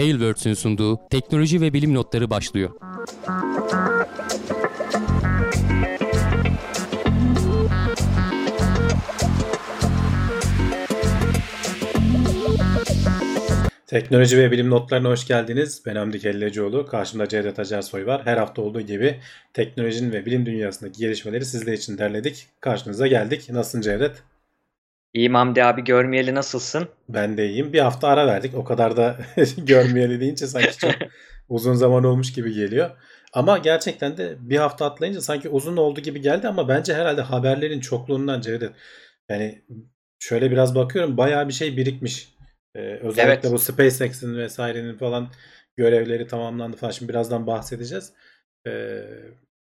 Tailwords'ün sunduğu teknoloji ve bilim notları başlıyor. Teknoloji ve bilim notlarına hoş geldiniz. Ben Hamdi Kellecioğlu. Karşımda Cevdet Acarsoy var. Her hafta olduğu gibi teknolojinin ve bilim dünyasındaki gelişmeleri sizler için derledik. Karşınıza geldik. Nasılsın Cevdet? İyiyim Hamdi abi görmeyeli nasılsın? Ben de iyiyim. Bir hafta ara verdik. O kadar da görmeyeli deyince sanki çok uzun zaman olmuş gibi geliyor. Ama gerçekten de bir hafta atlayınca sanki uzun oldu gibi geldi ama bence herhalde haberlerin çokluğundan Cevdet. Yani şöyle biraz bakıyorum bayağı bir şey birikmiş. Ee, özellikle evet. bu SpaceX'in vesairenin falan görevleri tamamlandı falan. Şimdi birazdan bahsedeceğiz. Ee,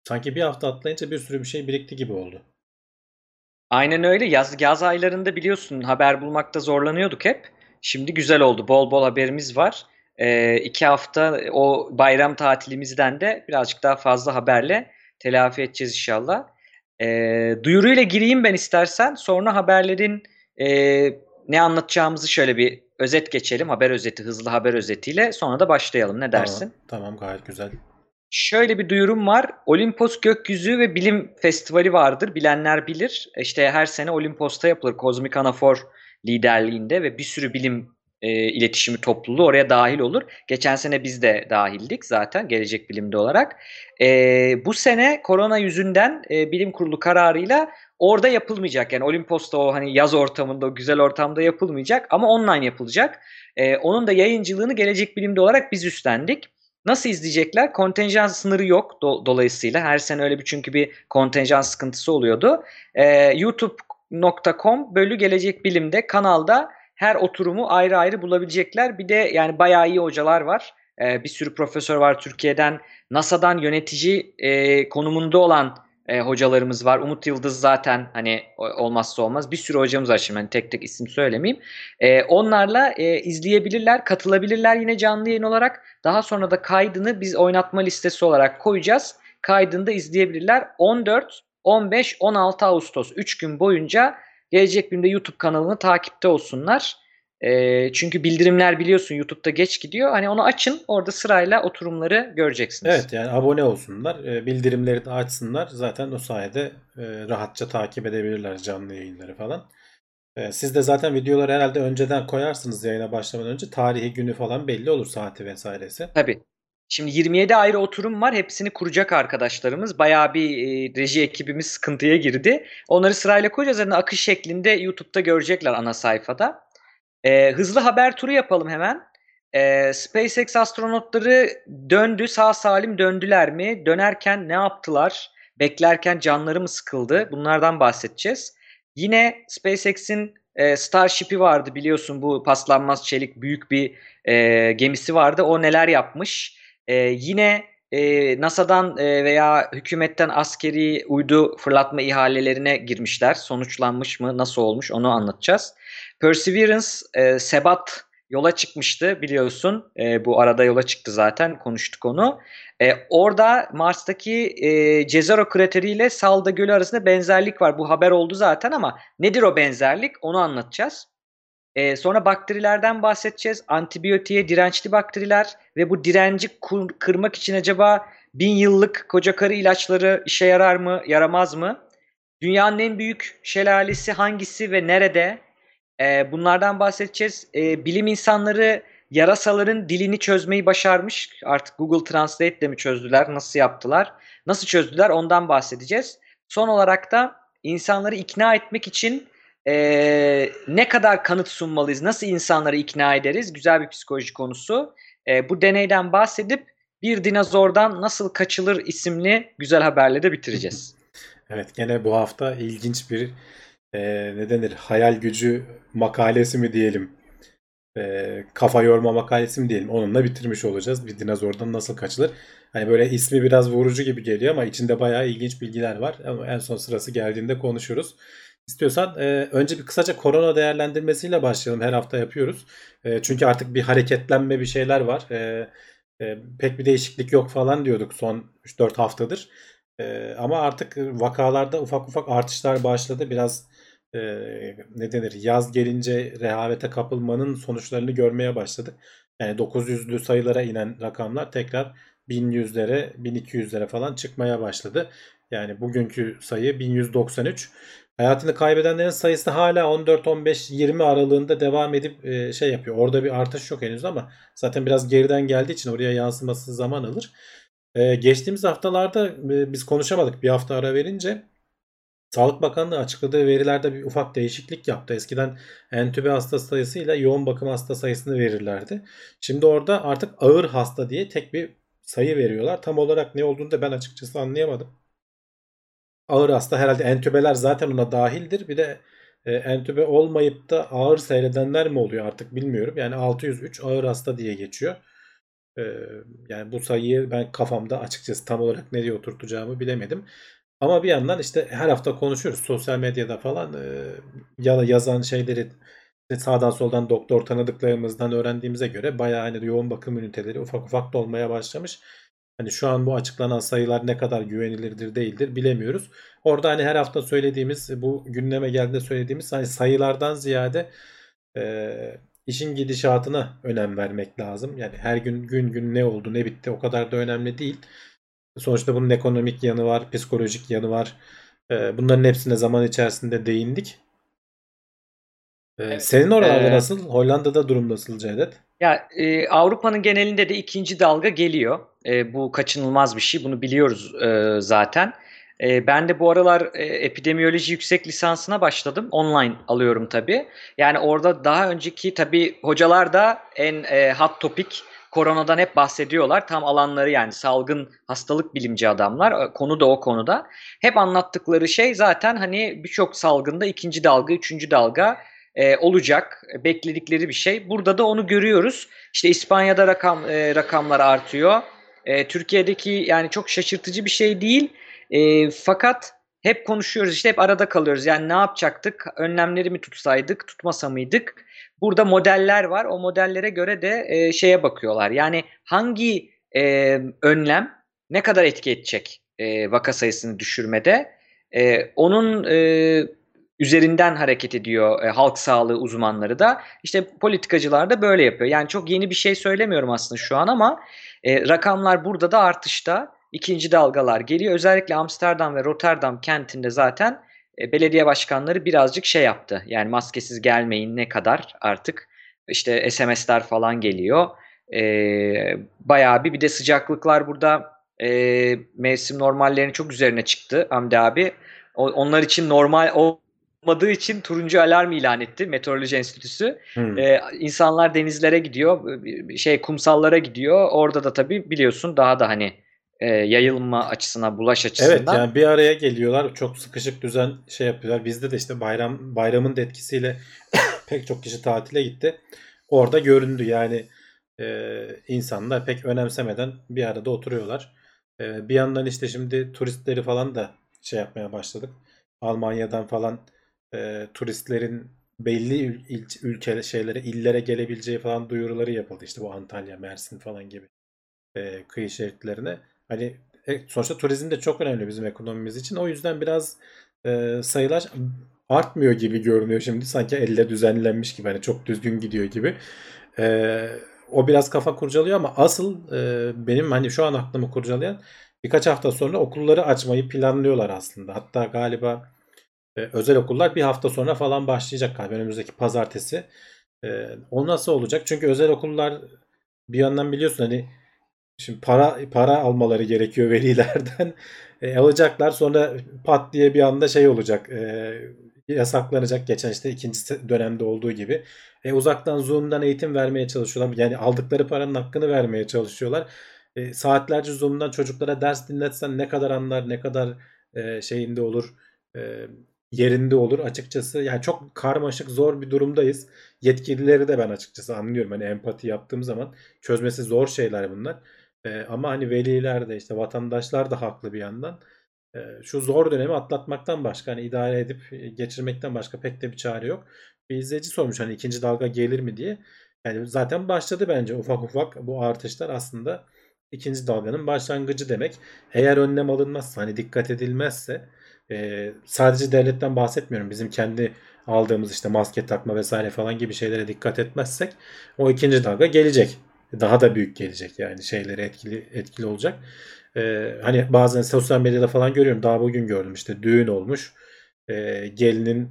sanki bir hafta atlayınca bir sürü bir şey birikti gibi oldu. Aynen öyle. Yaz, yaz aylarında biliyorsun haber bulmakta zorlanıyorduk hep. Şimdi güzel oldu. Bol bol haberimiz var. Ee, iki hafta o bayram tatilimizden de birazcık daha fazla haberle telafi edeceğiz inşallah. Ee, duyuruyla gireyim ben istersen. Sonra haberlerin e, ne anlatacağımızı şöyle bir özet geçelim. Haber özeti, hızlı haber özetiyle. Sonra da başlayalım. Ne dersin? Tamam, tamam gayet güzel. Şöyle bir duyurum var. Olimpos Gökyüzü ve Bilim Festivali vardır. Bilenler bilir. İşte her sene Olimpos'ta yapılır. Kozmik Anafor liderliğinde ve bir sürü bilim e, iletişimi topluluğu oraya dahil olur. Geçen sene biz de dahildik zaten gelecek bilimde olarak. E, bu sene korona yüzünden e, bilim kurulu kararıyla orada yapılmayacak. Yani Olimpos'ta o hani yaz ortamında o güzel ortamda yapılmayacak ama online yapılacak. E, onun da yayıncılığını gelecek bilimde olarak biz üstlendik. Nasıl izleyecekler? Kontenjan sınırı yok do- dolayısıyla. Her sene öyle bir çünkü bir kontenjan sıkıntısı oluyordu. E, YouTube.com bölü gelecek bilimde kanalda her oturumu ayrı ayrı bulabilecekler. Bir de yani bayağı iyi hocalar var. E, bir sürü profesör var Türkiye'den. NASA'dan yönetici e, konumunda olan e, hocalarımız var. Umut Yıldız zaten hani olmazsa olmaz. Bir sürü hocamız var şimdi hani tek tek isim söylemeyeyim. E, onlarla e, izleyebilirler, katılabilirler yine canlı yayın olarak. Daha sonra da kaydını biz oynatma listesi olarak koyacağız. Kaydını da izleyebilirler. 14, 15, 16 Ağustos 3 gün boyunca Gelecek Bilim'de YouTube kanalını takipte olsunlar. E, çünkü bildirimler biliyorsun YouTube'da geç gidiyor. Hani onu açın orada sırayla oturumları göreceksiniz. Evet yani abone olsunlar. E, bildirimleri de açsınlar. Zaten o sayede e, rahatça takip edebilirler canlı yayınları falan. E, siz de zaten videoları herhalde önceden koyarsınız yayına başlamadan önce. Tarihi günü falan belli olur saati vesairesi. Tabii. Şimdi 27 ayrı oturum var. Hepsini kuracak arkadaşlarımız. Bayağı bir e, reji ekibimiz sıkıntıya girdi. Onları sırayla koyacağız. Yani akış şeklinde YouTube'da görecekler ana sayfada. E, hızlı haber turu yapalım hemen. E, SpaceX astronotları döndü. Sağ salim döndüler mi? Dönerken ne yaptılar? Beklerken canları mı sıkıldı? Bunlardan bahsedeceğiz. Yine SpaceX'in e, Starship'i vardı biliyorsun bu paslanmaz çelik büyük bir e, gemisi vardı. O neler yapmış? E, yine e, NASA'dan e, veya hükümetten askeri uydu fırlatma ihalelerine girmişler. Sonuçlanmış mı? Nasıl olmuş? Onu anlatacağız. Perseverance, e, Sebat yola çıkmıştı biliyorsun. E, bu arada yola çıktı zaten. Konuştuk onu. E, orada Mars'taki e, Cezaro krateri ile Salda Gölü arasında benzerlik var. Bu haber oldu zaten ama nedir o benzerlik? Onu anlatacağız. E, sonra bakterilerden bahsedeceğiz. Antibiyotiğe dirençli bakteriler ve bu direnci kırmak için acaba bin yıllık koca karı ilaçları işe yarar mı, yaramaz mı? Dünyanın en büyük şelalesi hangisi ve nerede? E, bunlardan bahsedeceğiz. E, bilim insanları yarasaların dilini çözmeyi başarmış. Artık Google Translate ile mi çözdüler, nasıl yaptılar? Nasıl çözdüler ondan bahsedeceğiz. Son olarak da insanları ikna etmek için e, ne kadar kanıt sunmalıyız, nasıl insanları ikna ederiz? Güzel bir psikoloji konusu. E, bu deneyden bahsedip bir dinozordan nasıl kaçılır isimli güzel haberle de bitireceğiz. evet gene bu hafta ilginç bir e, ne denir hayal gücü makalesi mi diyelim e, kafa yorma makalesi mi diyelim onunla bitirmiş olacağız. Bir dinozordan nasıl kaçılır? Hani böyle ismi biraz vurucu gibi geliyor ama içinde bayağı ilginç bilgiler var. Ama en son sırası geldiğinde konuşuruz. İstiyorsan e, önce bir kısaca korona değerlendirmesiyle başlayalım. Her hafta yapıyoruz. E, çünkü artık bir hareketlenme bir şeyler var. E, e, pek bir değişiklik yok falan diyorduk son 3-4 haftadır. E, ama artık vakalarda ufak ufak artışlar başladı. Biraz e, ne denir yaz gelince rehavete kapılmanın sonuçlarını görmeye başladık. Yani 900'lü sayılara inen rakamlar tekrar 1100'lere, 1200'lere falan çıkmaya başladı. Yani bugünkü sayı 1193. Hayatını kaybedenlerin sayısı hala 14, 15, 20 aralığında devam edip e, şey yapıyor. Orada bir artış yok henüz ama zaten biraz geriden geldiği için oraya yansıması zaman alır. E, geçtiğimiz haftalarda e, biz konuşamadık bir hafta ara verince. Sağlık Bakanlığı açıkladığı verilerde bir ufak değişiklik yaptı. Eskiden entübe hasta sayısıyla yoğun bakım hasta sayısını verirlerdi. Şimdi orada artık ağır hasta diye tek bir sayı veriyorlar. Tam olarak ne olduğunu da ben açıkçası anlayamadım. Ağır hasta herhalde entübeler zaten ona dahildir. Bir de e, entübe olmayıp da ağır seyredenler mi oluyor artık bilmiyorum. Yani 603 ağır hasta diye geçiyor. E, yani bu sayıyı ben kafamda açıkçası tam olarak nereye oturtacağımı bilemedim. Ama bir yandan işte her hafta konuşuyoruz sosyal medyada falan e, ya da yazan şeyleri sağdan soldan doktor tanıdıklarımızdan öğrendiğimize göre bayağı hani yoğun bakım üniteleri ufak ufak dolmaya başlamış. Hani şu an bu açıklanan sayılar ne kadar güvenilirdir değildir bilemiyoruz. Orada hani her hafta söylediğimiz bu gündeme geldiğinde söylediğimiz hani sayılardan ziyade e, işin gidişatına önem vermek lazım. Yani her gün gün gün ne oldu ne bitti o kadar da önemli değil. Sonuçta bunun ekonomik yanı var, psikolojik yanı var. E, bunların hepsine zaman içerisinde değindik. E, Evet. senin oralarda Ee, nasıl? Hollanda'da durum nasıl Cevdet? Ya e, Avrupa'nın genelinde de ikinci dalga geliyor. E, bu kaçınılmaz bir şey. Bunu biliyoruz e, zaten. E, ben de bu aralar e, epidemiyoloji yüksek lisansına başladım. Online alıyorum tabii. Yani orada daha önceki tabii hocalar da en e, hot topic koronadan hep bahsediyorlar. Tam alanları yani salgın hastalık bilimci adamlar. E, Konu da o konuda. Hep anlattıkları şey zaten hani birçok salgında ikinci dalga, üçüncü dalga e, olacak. Bekledikleri bir şey. Burada da onu görüyoruz. İşte İspanya'da rakam e, rakamlar artıyor. E, Türkiye'deki yani çok şaşırtıcı bir şey değil. E, fakat hep konuşuyoruz işte hep arada kalıyoruz. Yani ne yapacaktık? Önlemleri mi tutsaydık, tutmasa mıydık? Burada modeller var. O modellere göre de e, şeye bakıyorlar. Yani hangi e, önlem ne kadar etki edecek e, vaka sayısını düşürmede? E, onun e, üzerinden hareket ediyor e, halk sağlığı uzmanları da. İşte politikacılar da böyle yapıyor. Yani çok yeni bir şey söylemiyorum aslında şu an ama e, rakamlar burada da artışta. İkinci dalgalar geliyor. Özellikle Amsterdam ve Rotterdam kentinde zaten e, belediye başkanları birazcık şey yaptı. Yani maskesiz gelmeyin ne kadar artık işte SMS'ler falan geliyor. E, bayağı bir bir de sıcaklıklar burada e, mevsim normallerinin çok üzerine çıktı Hamdi abi. O- onlar için normal olmadığı için turuncu alarm ilan etti Meteoroloji Enstitüsü. Hmm. Ee, insanlar denizlere gidiyor, şey kumsallara gidiyor. Orada da tabii biliyorsun daha da hani e, yayılma açısına, bulaş açısından. Evet yani bir araya geliyorlar. Çok sıkışık düzen şey yapıyorlar. Bizde de işte bayram bayramın da etkisiyle pek çok kişi tatile gitti. Orada göründü yani e, insanlar pek önemsemeden bir arada oturuyorlar. E, bir yandan işte şimdi turistleri falan da şey yapmaya başladık. Almanya'dan falan e, turistlerin belli il- ülke şeylere illere gelebileceği falan duyuruları yapıldı. İşte bu Antalya, Mersin falan gibi e, kıyı şeritlerine. Hani e, sonuçta turizm de çok önemli bizim ekonomimiz için. O yüzden biraz e, sayılar artmıyor gibi görünüyor şimdi. Sanki elle düzenlenmiş gibi. Hani çok düzgün gidiyor gibi. E, o biraz kafa kurcalıyor ama asıl e, benim hani şu an aklımı kurcalayan birkaç hafta sonra okulları açmayı planlıyorlar aslında. Hatta galiba e, özel okullar bir hafta sonra falan başlayacak galiba önümüzdeki pazartesi. E, o nasıl olacak? Çünkü özel okullar bir yandan biliyorsun hani Şimdi para para almaları gerekiyor velilerden. E, alacaklar sonra pat diye bir anda şey olacak. E, yasaklanacak geçen işte ikinci dönemde olduğu gibi. E, uzaktan Zoom'dan eğitim vermeye çalışıyorlar. Yani aldıkları paranın hakkını vermeye çalışıyorlar. E, saatlerce Zoom'dan çocuklara ders dinletsen ne kadar anlar, ne kadar e, şeyinde olur, e, yerinde olur açıkçası. Yani çok karmaşık, zor bir durumdayız. Yetkilileri de ben açıkçası anlıyorum. Hani empati yaptığım zaman çözmesi zor şeyler bunlar. Ee, ama hani veliler de işte vatandaşlar da haklı bir yandan. Ee, şu zor dönemi atlatmaktan başka hani idare edip e, geçirmekten başka pek de bir çare yok. Bir izleyici sormuş hani ikinci dalga gelir mi diye. Yani zaten başladı bence ufak ufak bu artışlar aslında ikinci dalganın başlangıcı demek. Eğer önlem alınmazsa hani dikkat edilmezse e, sadece devletten bahsetmiyorum. Bizim kendi aldığımız işte maske takma vesaire falan gibi şeylere dikkat etmezsek o ikinci dalga gelecek. Daha da büyük gelecek yani şeyleri etkili etkili olacak. Ee, hani bazen sosyal medyada falan görüyorum. Daha bugün gördüm işte düğün olmuş. Ee, gelinin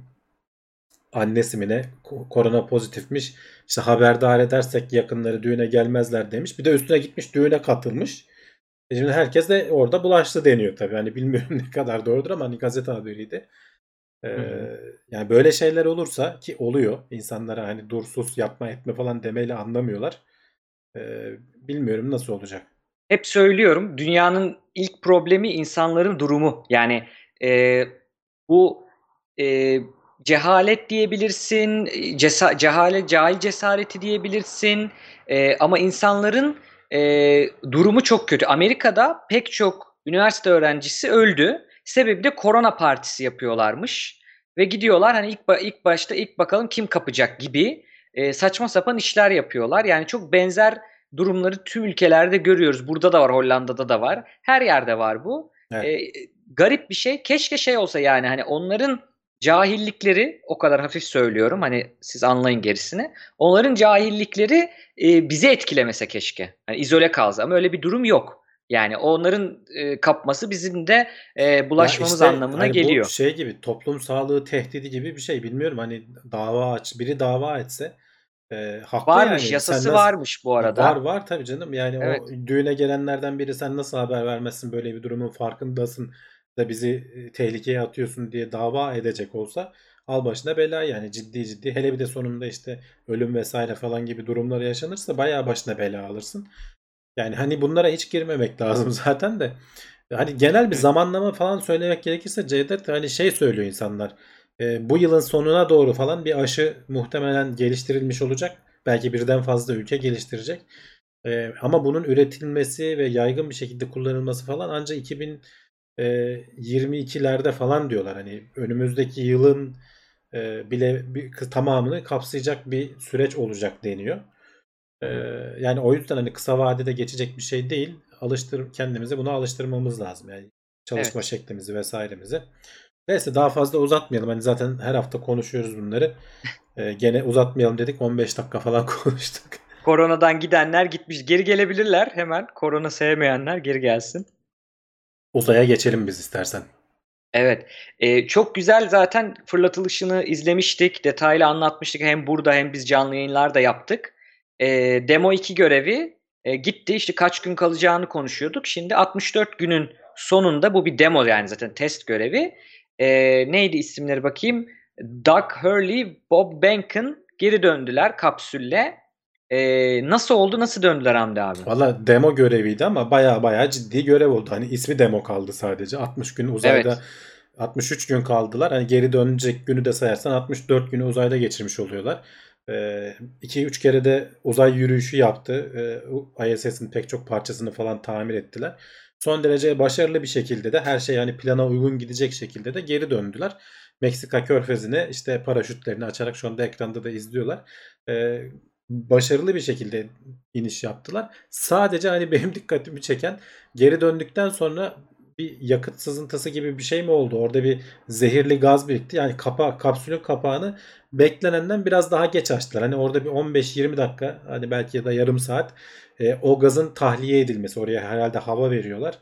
annesi mi ne ko- korona pozitifmiş. İşte haberdar edersek yakınları düğüne gelmezler demiş. Bir de üstüne gitmiş düğüne katılmış. E şimdi herkes de orada bulaştı deniyor tabii. Hani bilmiyorum ne kadar doğrudur ama hani gazete haberiydi. Ee, hı. yani böyle şeyler olursa ki oluyor. insanlara hani dur sus yapma etme falan demeyle anlamıyorlar. Ee, bilmiyorum nasıl olacak. Hep söylüyorum dünyanın ilk problemi insanların durumu. Yani e, bu e, cehalet diyebilirsin, cesa cehalet, cahil cesareti diyebilirsin. E, ama insanların e, durumu çok kötü. Amerika'da pek çok üniversite öğrencisi öldü. Sebebi de korona partisi yapıyorlarmış. Ve gidiyorlar hani ilk, ilk başta ilk bakalım kim kapacak gibi e, saçma sapan işler yapıyorlar. Yani çok benzer durumları tüm ülkelerde görüyoruz. Burada da var, Hollanda'da da var. Her yerde var bu. Evet. E, garip bir şey. Keşke şey olsa yani hani onların cahillikleri o kadar hafif söylüyorum. Hani siz anlayın gerisini. Onların cahillikleri e, bizi etkilemese keşke. Hani izole kalsa ama öyle bir durum yok. Yani onların e, kapması bizim de e, bulaşmamız işte anlamına hani bu geliyor. şey gibi toplum sağlığı tehdidi gibi bir şey bilmiyorum hani dava aç biri dava etse e, haklı Varmış, yani yasası sen nasıl varmış bu arada. var var tabii canım yani Evet. o düğüne gelenlerden biri sen nasıl haber vermezsin böyle bir durumun farkındasın da bizi e, tehlikeye atıyorsun diye dava edecek olsa al başına bela yani ciddi ciddi hele bir de sonunda işte ölüm vesaire falan gibi durumlar yaşanırsa bayağı başına bela alırsın. Yani hani bunlara hiç girmemek lazım zaten de. Hani genel bir zamanlama falan söylemek gerekirse Cevdet hani şey söylüyor insanlar. E, bu yılın sonuna doğru falan bir aşı muhtemelen geliştirilmiş olacak. Belki birden fazla ülke geliştirecek. E, ama bunun üretilmesi ve yaygın bir şekilde kullanılması falan ancak 2022'lerde falan diyorlar. Hani önümüzdeki yılın e, bile bir, tamamını kapsayacak bir süreç olacak deniyor. Ee, yani o yüzden hani kısa vadede geçecek bir şey değil. Alıştır kendimizi buna alıştırmamız lazım. Yani çalışma Evet. şeklimizi vesairemizi. Neyse daha fazla uzatmayalım. Hani zaten her hafta konuşuyoruz bunları. Ee, gene uzatmayalım dedik. 15 dakika falan konuştuk. Koronadan gidenler gitmiş. Geri gelebilirler hemen. Korona sevmeyenler geri gelsin. Uzaya geçelim biz istersen. Evet. Ee, çok güzel zaten fırlatılışını izlemiştik. Detaylı anlatmıştık. Hem burada hem biz canlı yayınlar da yaptık. Ee, Demo 2 görevi e, gitti. İşte kaç gün kalacağını konuşuyorduk. Şimdi 64 günün sonunda bu bir demo yani zaten test görevi. Ee, neydi isimleri bakayım. Doug Hurley, Bob Behnken geri döndüler kapsülle. Ee, nasıl oldu? Nasıl döndüler Hamdi abi? Valla demo göreviydi ama baya baya ciddi görev oldu. Hani ismi demo kaldı sadece. 60 gün uzayda Evet. 63 gün kaldılar. Hani geri dönecek günü de sayarsan 64 günü uzayda geçirmiş oluyorlar. 2-3 kere de uzay yürüyüşü yaptı. Ee, ISS'in pek çok parçasını falan tamir ettiler. Son derece başarılı bir şekilde de her şey yani plana uygun gidecek şekilde de geri döndüler. Meksika körfezine işte paraşütlerini açarak şu anda ekranda da izliyorlar. Başarılı bir şekilde iniş yaptılar. Sadece hani benim dikkatimi çeken geri döndükten sonra bir yakıt sızıntısı gibi bir şey mi oldu? Orada bir zehirli gaz birikti. Yani kapa kapsülün kapağını beklenenden biraz daha geç açtılar. Hani orada bir 15-20 dakika hani belki ya da yarım saat e, o gazın tahliye edilmesi. Oraya herhalde hava veriyorlar.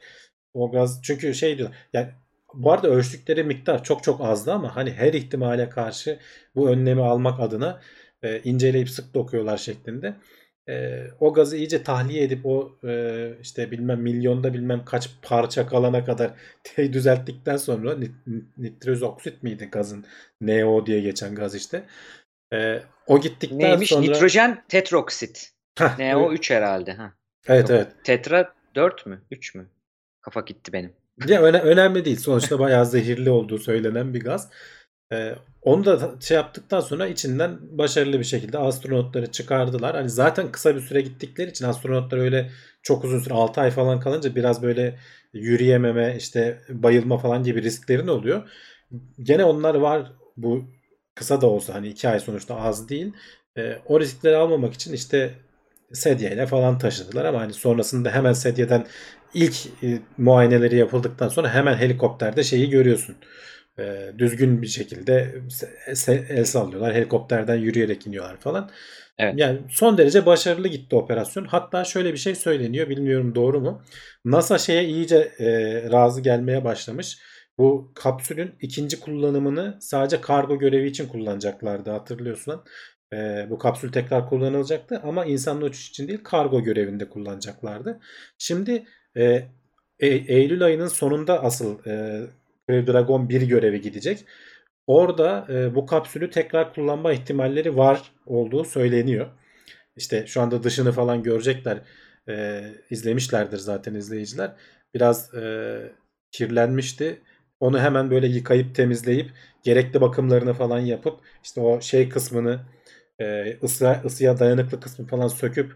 O gaz çünkü şey diyor yani bu arada ölçtükleri miktar çok çok azdı ama hani her ihtimale karşı bu önlemi almak adına e, inceleyip sık dokuyorlar şeklinde. E, o gazı iyice tahliye edip o e, işte bilmem milyonda bilmem kaç parça kalana kadar te- düzelttikten sonra nit- nitroz oksit miydi gazın NO diye geçen gaz işte. E, o gittikten Neymiş? sonra Nitrojen tetroksit. Heh, NO3 herhalde. Ha. evet Yok. evet. Tetra 4 mü? 3 mü? Kafa gitti benim. Ya öne- önemli değil. Sonuçta bayağı zehirli olduğu söylenen bir gaz. Ee, onu da şey yaptıktan sonra içinden başarılı bir şekilde astronotları çıkardılar. Hani zaten kısa bir süre gittikleri için astronotlar öyle çok uzun süre 6 ay falan kalınca biraz böyle yürüyememe işte bayılma falan gibi risklerin oluyor. Gene onlar var bu kısa da olsa hani 2 ay sonuçta az değil. Ee, o riskleri almamak için işte sedyeyle falan taşıdılar ama hani sonrasında hemen sedyeden ilk e, muayeneleri yapıldıktan sonra hemen helikopterde şeyi görüyorsun. E, düzgün bir şekilde el sallıyorlar. Helikopterden yürüyerek iniyorlar falan. Evet. Yani son derece başarılı gitti operasyon. Hatta şöyle bir şey söyleniyor. Bilmiyorum doğru mu? NASA şeye iyice e, razı gelmeye başlamış. Bu kapsülün ikinci kullanımını sadece kargo görevi için kullanacaklardı hatırlıyorsun. E, bu kapsül tekrar kullanılacaktı ama insanlı uçuş için değil kargo görevinde kullanacaklardı. Şimdi e, E- Eylül ayının sonunda asıl e, Crew Dragon 1 görevi gidecek. Orada e, bu kapsülü tekrar kullanma ihtimalleri var olduğu söyleniyor. İşte şu anda dışını falan görecekler. E, izlemişlerdir zaten izleyiciler. Biraz e, kirlenmişti. Onu hemen böyle yıkayıp temizleyip gerekli bakımlarını falan yapıp işte o şey kısmını e, ısıya, ısıya dayanıklı kısmı falan söküp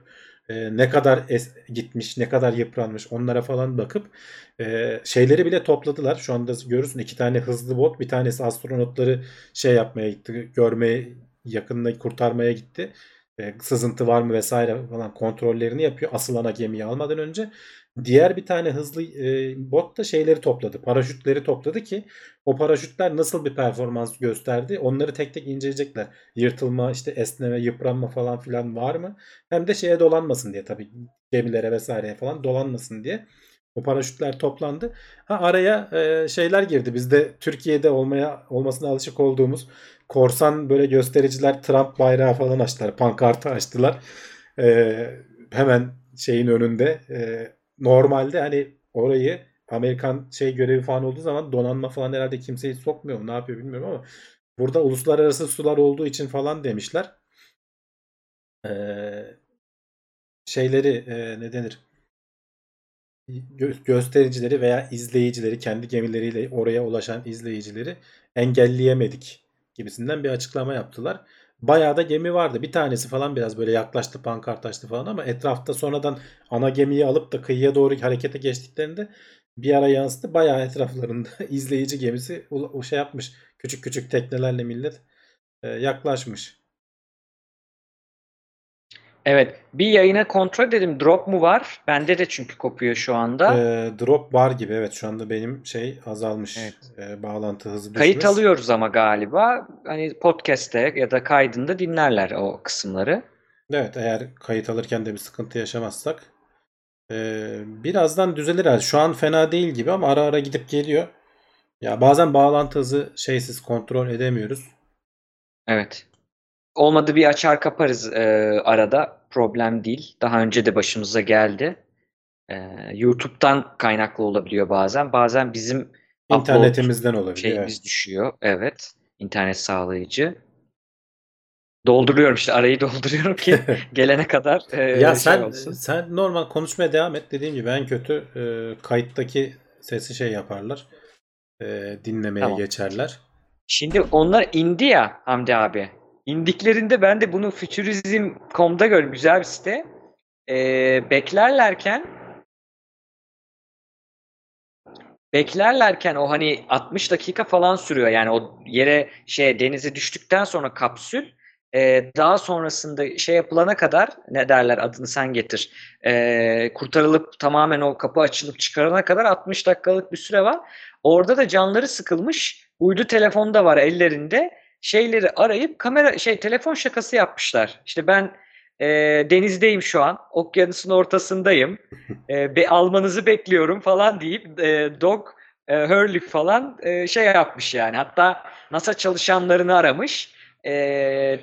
e, ne kadar es, gitmiş, ne kadar yıpranmış onlara falan bakıp e, şeyleri bile topladılar. Şu anda görürsün iki tane hızlı bot, bir tanesi astronotları şey yapmaya gitti, görmeye yakında kurtarmaya gitti. E, sızıntı var mı vesaire falan kontrollerini yapıyor asıl ana gemiyi almadan önce. Diğer bir tane hızlı e, bot da şeyleri topladı. Paraşütleri topladı ki o paraşütler nasıl bir performans gösterdi onları tek tek inceleyecekler. Yırtılma, işte esneme, yıpranma falan filan var mı? Hem de şeye dolanmasın diye tabii gemilere vesaireye falan dolanmasın diye. O paraşütler toplandı. Ha araya e, şeyler girdi. Bizde Türkiye'de olmaya olmasına alışık olduğumuz korsan böyle göstericiler Trump bayrağı falan açtılar. Pankartı açtılar. E, hemen şeyin önünde e, normalde hani orayı Amerikan şey görevi falan olduğu zaman donanma falan herhalde kimseyi sokmuyor mu ne yapıyor bilmiyorum ama burada uluslararası sular olduğu için falan demişler. Ee, şeyleri e, ne denir? Gö- göstericileri veya izleyicileri kendi gemileriyle oraya ulaşan izleyicileri engelleyemedik gibisinden bir açıklama yaptılar. Bayağı da gemi vardı. Bir tanesi falan biraz böyle yaklaştı pankart açtı falan ama etrafta sonradan ana gemiyi alıp da kıyıya doğru harekete geçtiklerinde bir ara yansıdı. Bayağı etraflarında izleyici gemisi o şey yapmış. Küçük küçük teknelerle millet e, yaklaşmış. Evet. Bir yayına kontrol edelim. Drop mu var? Bende de çünkü kopuyor şu anda. E, drop var gibi evet şu anda benim şey azalmış. Evet. E, bağlantı hızı düşmüş. Kayıt alıyoruz ama galiba. Hani podcast'te ya da kaydında dinlerler o kısımları. Evet eğer kayıt alırken de bir sıkıntı yaşamazsak e, birazdan düzelir herhalde. Şu an fena değil gibi ama ara ara gidip geliyor. Ya bazen bağlantı hızı şeysiz kontrol edemiyoruz. Evet. Olmadı bir açar kaparız e, arada. Problem değil. Daha önce de başımıza geldi. E, YouTube'dan kaynaklı olabiliyor bazen. Bazen bizim İnternetimizden olabiliyor. şeyimiz evet. düşüyor. Evet. İnternet sağlayıcı. Dolduruyorum işte arayı dolduruyorum ki gelene kadar e, Ya şey sen olsun. sen normal konuşmaya devam et. Dediğim gibi en kötü e, kayıttaki sesi şey yaparlar. E, dinlemeye Tamam. geçerler. Şimdi onlar indi ya Hamdi abi. İndiklerinde ben de bunu Futurism.com'da gördüm. Güzel bir site. Ee, beklerlerken beklerlerken o hani 60 dakika falan sürüyor. Yani o yere şey denize düştükten sonra kapsül e, daha sonrasında şey yapılana kadar ne derler adını sen getir. E, kurtarılıp tamamen o kapı açılıp çıkarana kadar 60 dakikalık bir süre var. Orada da canları sıkılmış. Uydu telefonu da var ellerinde. Şeyleri arayıp kamera şey telefon şakası yapmışlar. İşte ben e, denizdeyim şu an. Okyanusun ortasındayım. E, be, almanızı bekliyorum falan deyip e, Dog e, Hurley falan e, şey yapmış yani. Hatta NASA çalışanlarını aramış. E,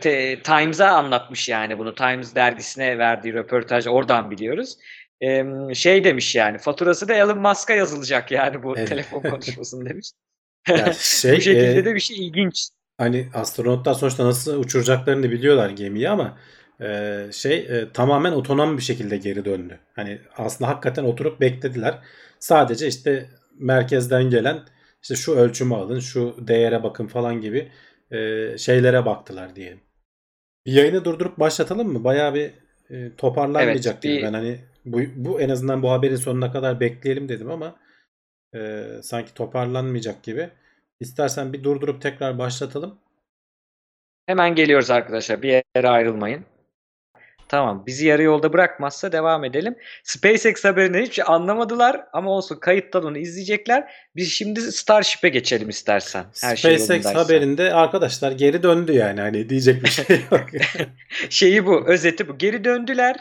te, Times'a anlatmış yani bunu. Times dergisine verdiği röportaj oradan biliyoruz. E, şey demiş yani faturası da Elon Musk'a yazılacak yani bu Evet. telefon konuşmasını demiş. Ya şey, bu şekilde e, de bir şey ilginç. Hani astronotlar sonuçta nasıl uçuracaklarını biliyorlar gemiyi ama e, şey e, tamamen otonom bir şekilde geri döndü. Hani aslında hakikaten oturup beklediler. Sadece işte merkezden gelen işte şu ölçümü alın, şu değere bakın falan gibi e, şeylere baktılar diyelim. Bir yayını durdurup başlatalım mı? Bayağı bir e, toparlanmayacak Evet, gibi. bir- Ben hani bu, bu en azından bu haberin sonuna kadar bekleyelim dedim ama e, sanki toparlanmayacak gibi. İstersen bir durdurup tekrar başlatalım. Hemen geliyoruz arkadaşlar. Bir yere ayrılmayın. Tamam. Bizi yarı yolda bırakmazsa devam edelim. SpaceX haberini hiç anlamadılar ama olsun kayıttan onu izleyecekler. Biz şimdi Starship'e geçelim istersen. Her şey SpaceX yolundaysa. haberinde arkadaşlar geri döndü yani hani diyecek bir şey yok. Şeyi bu, özeti bu. Geri döndüler.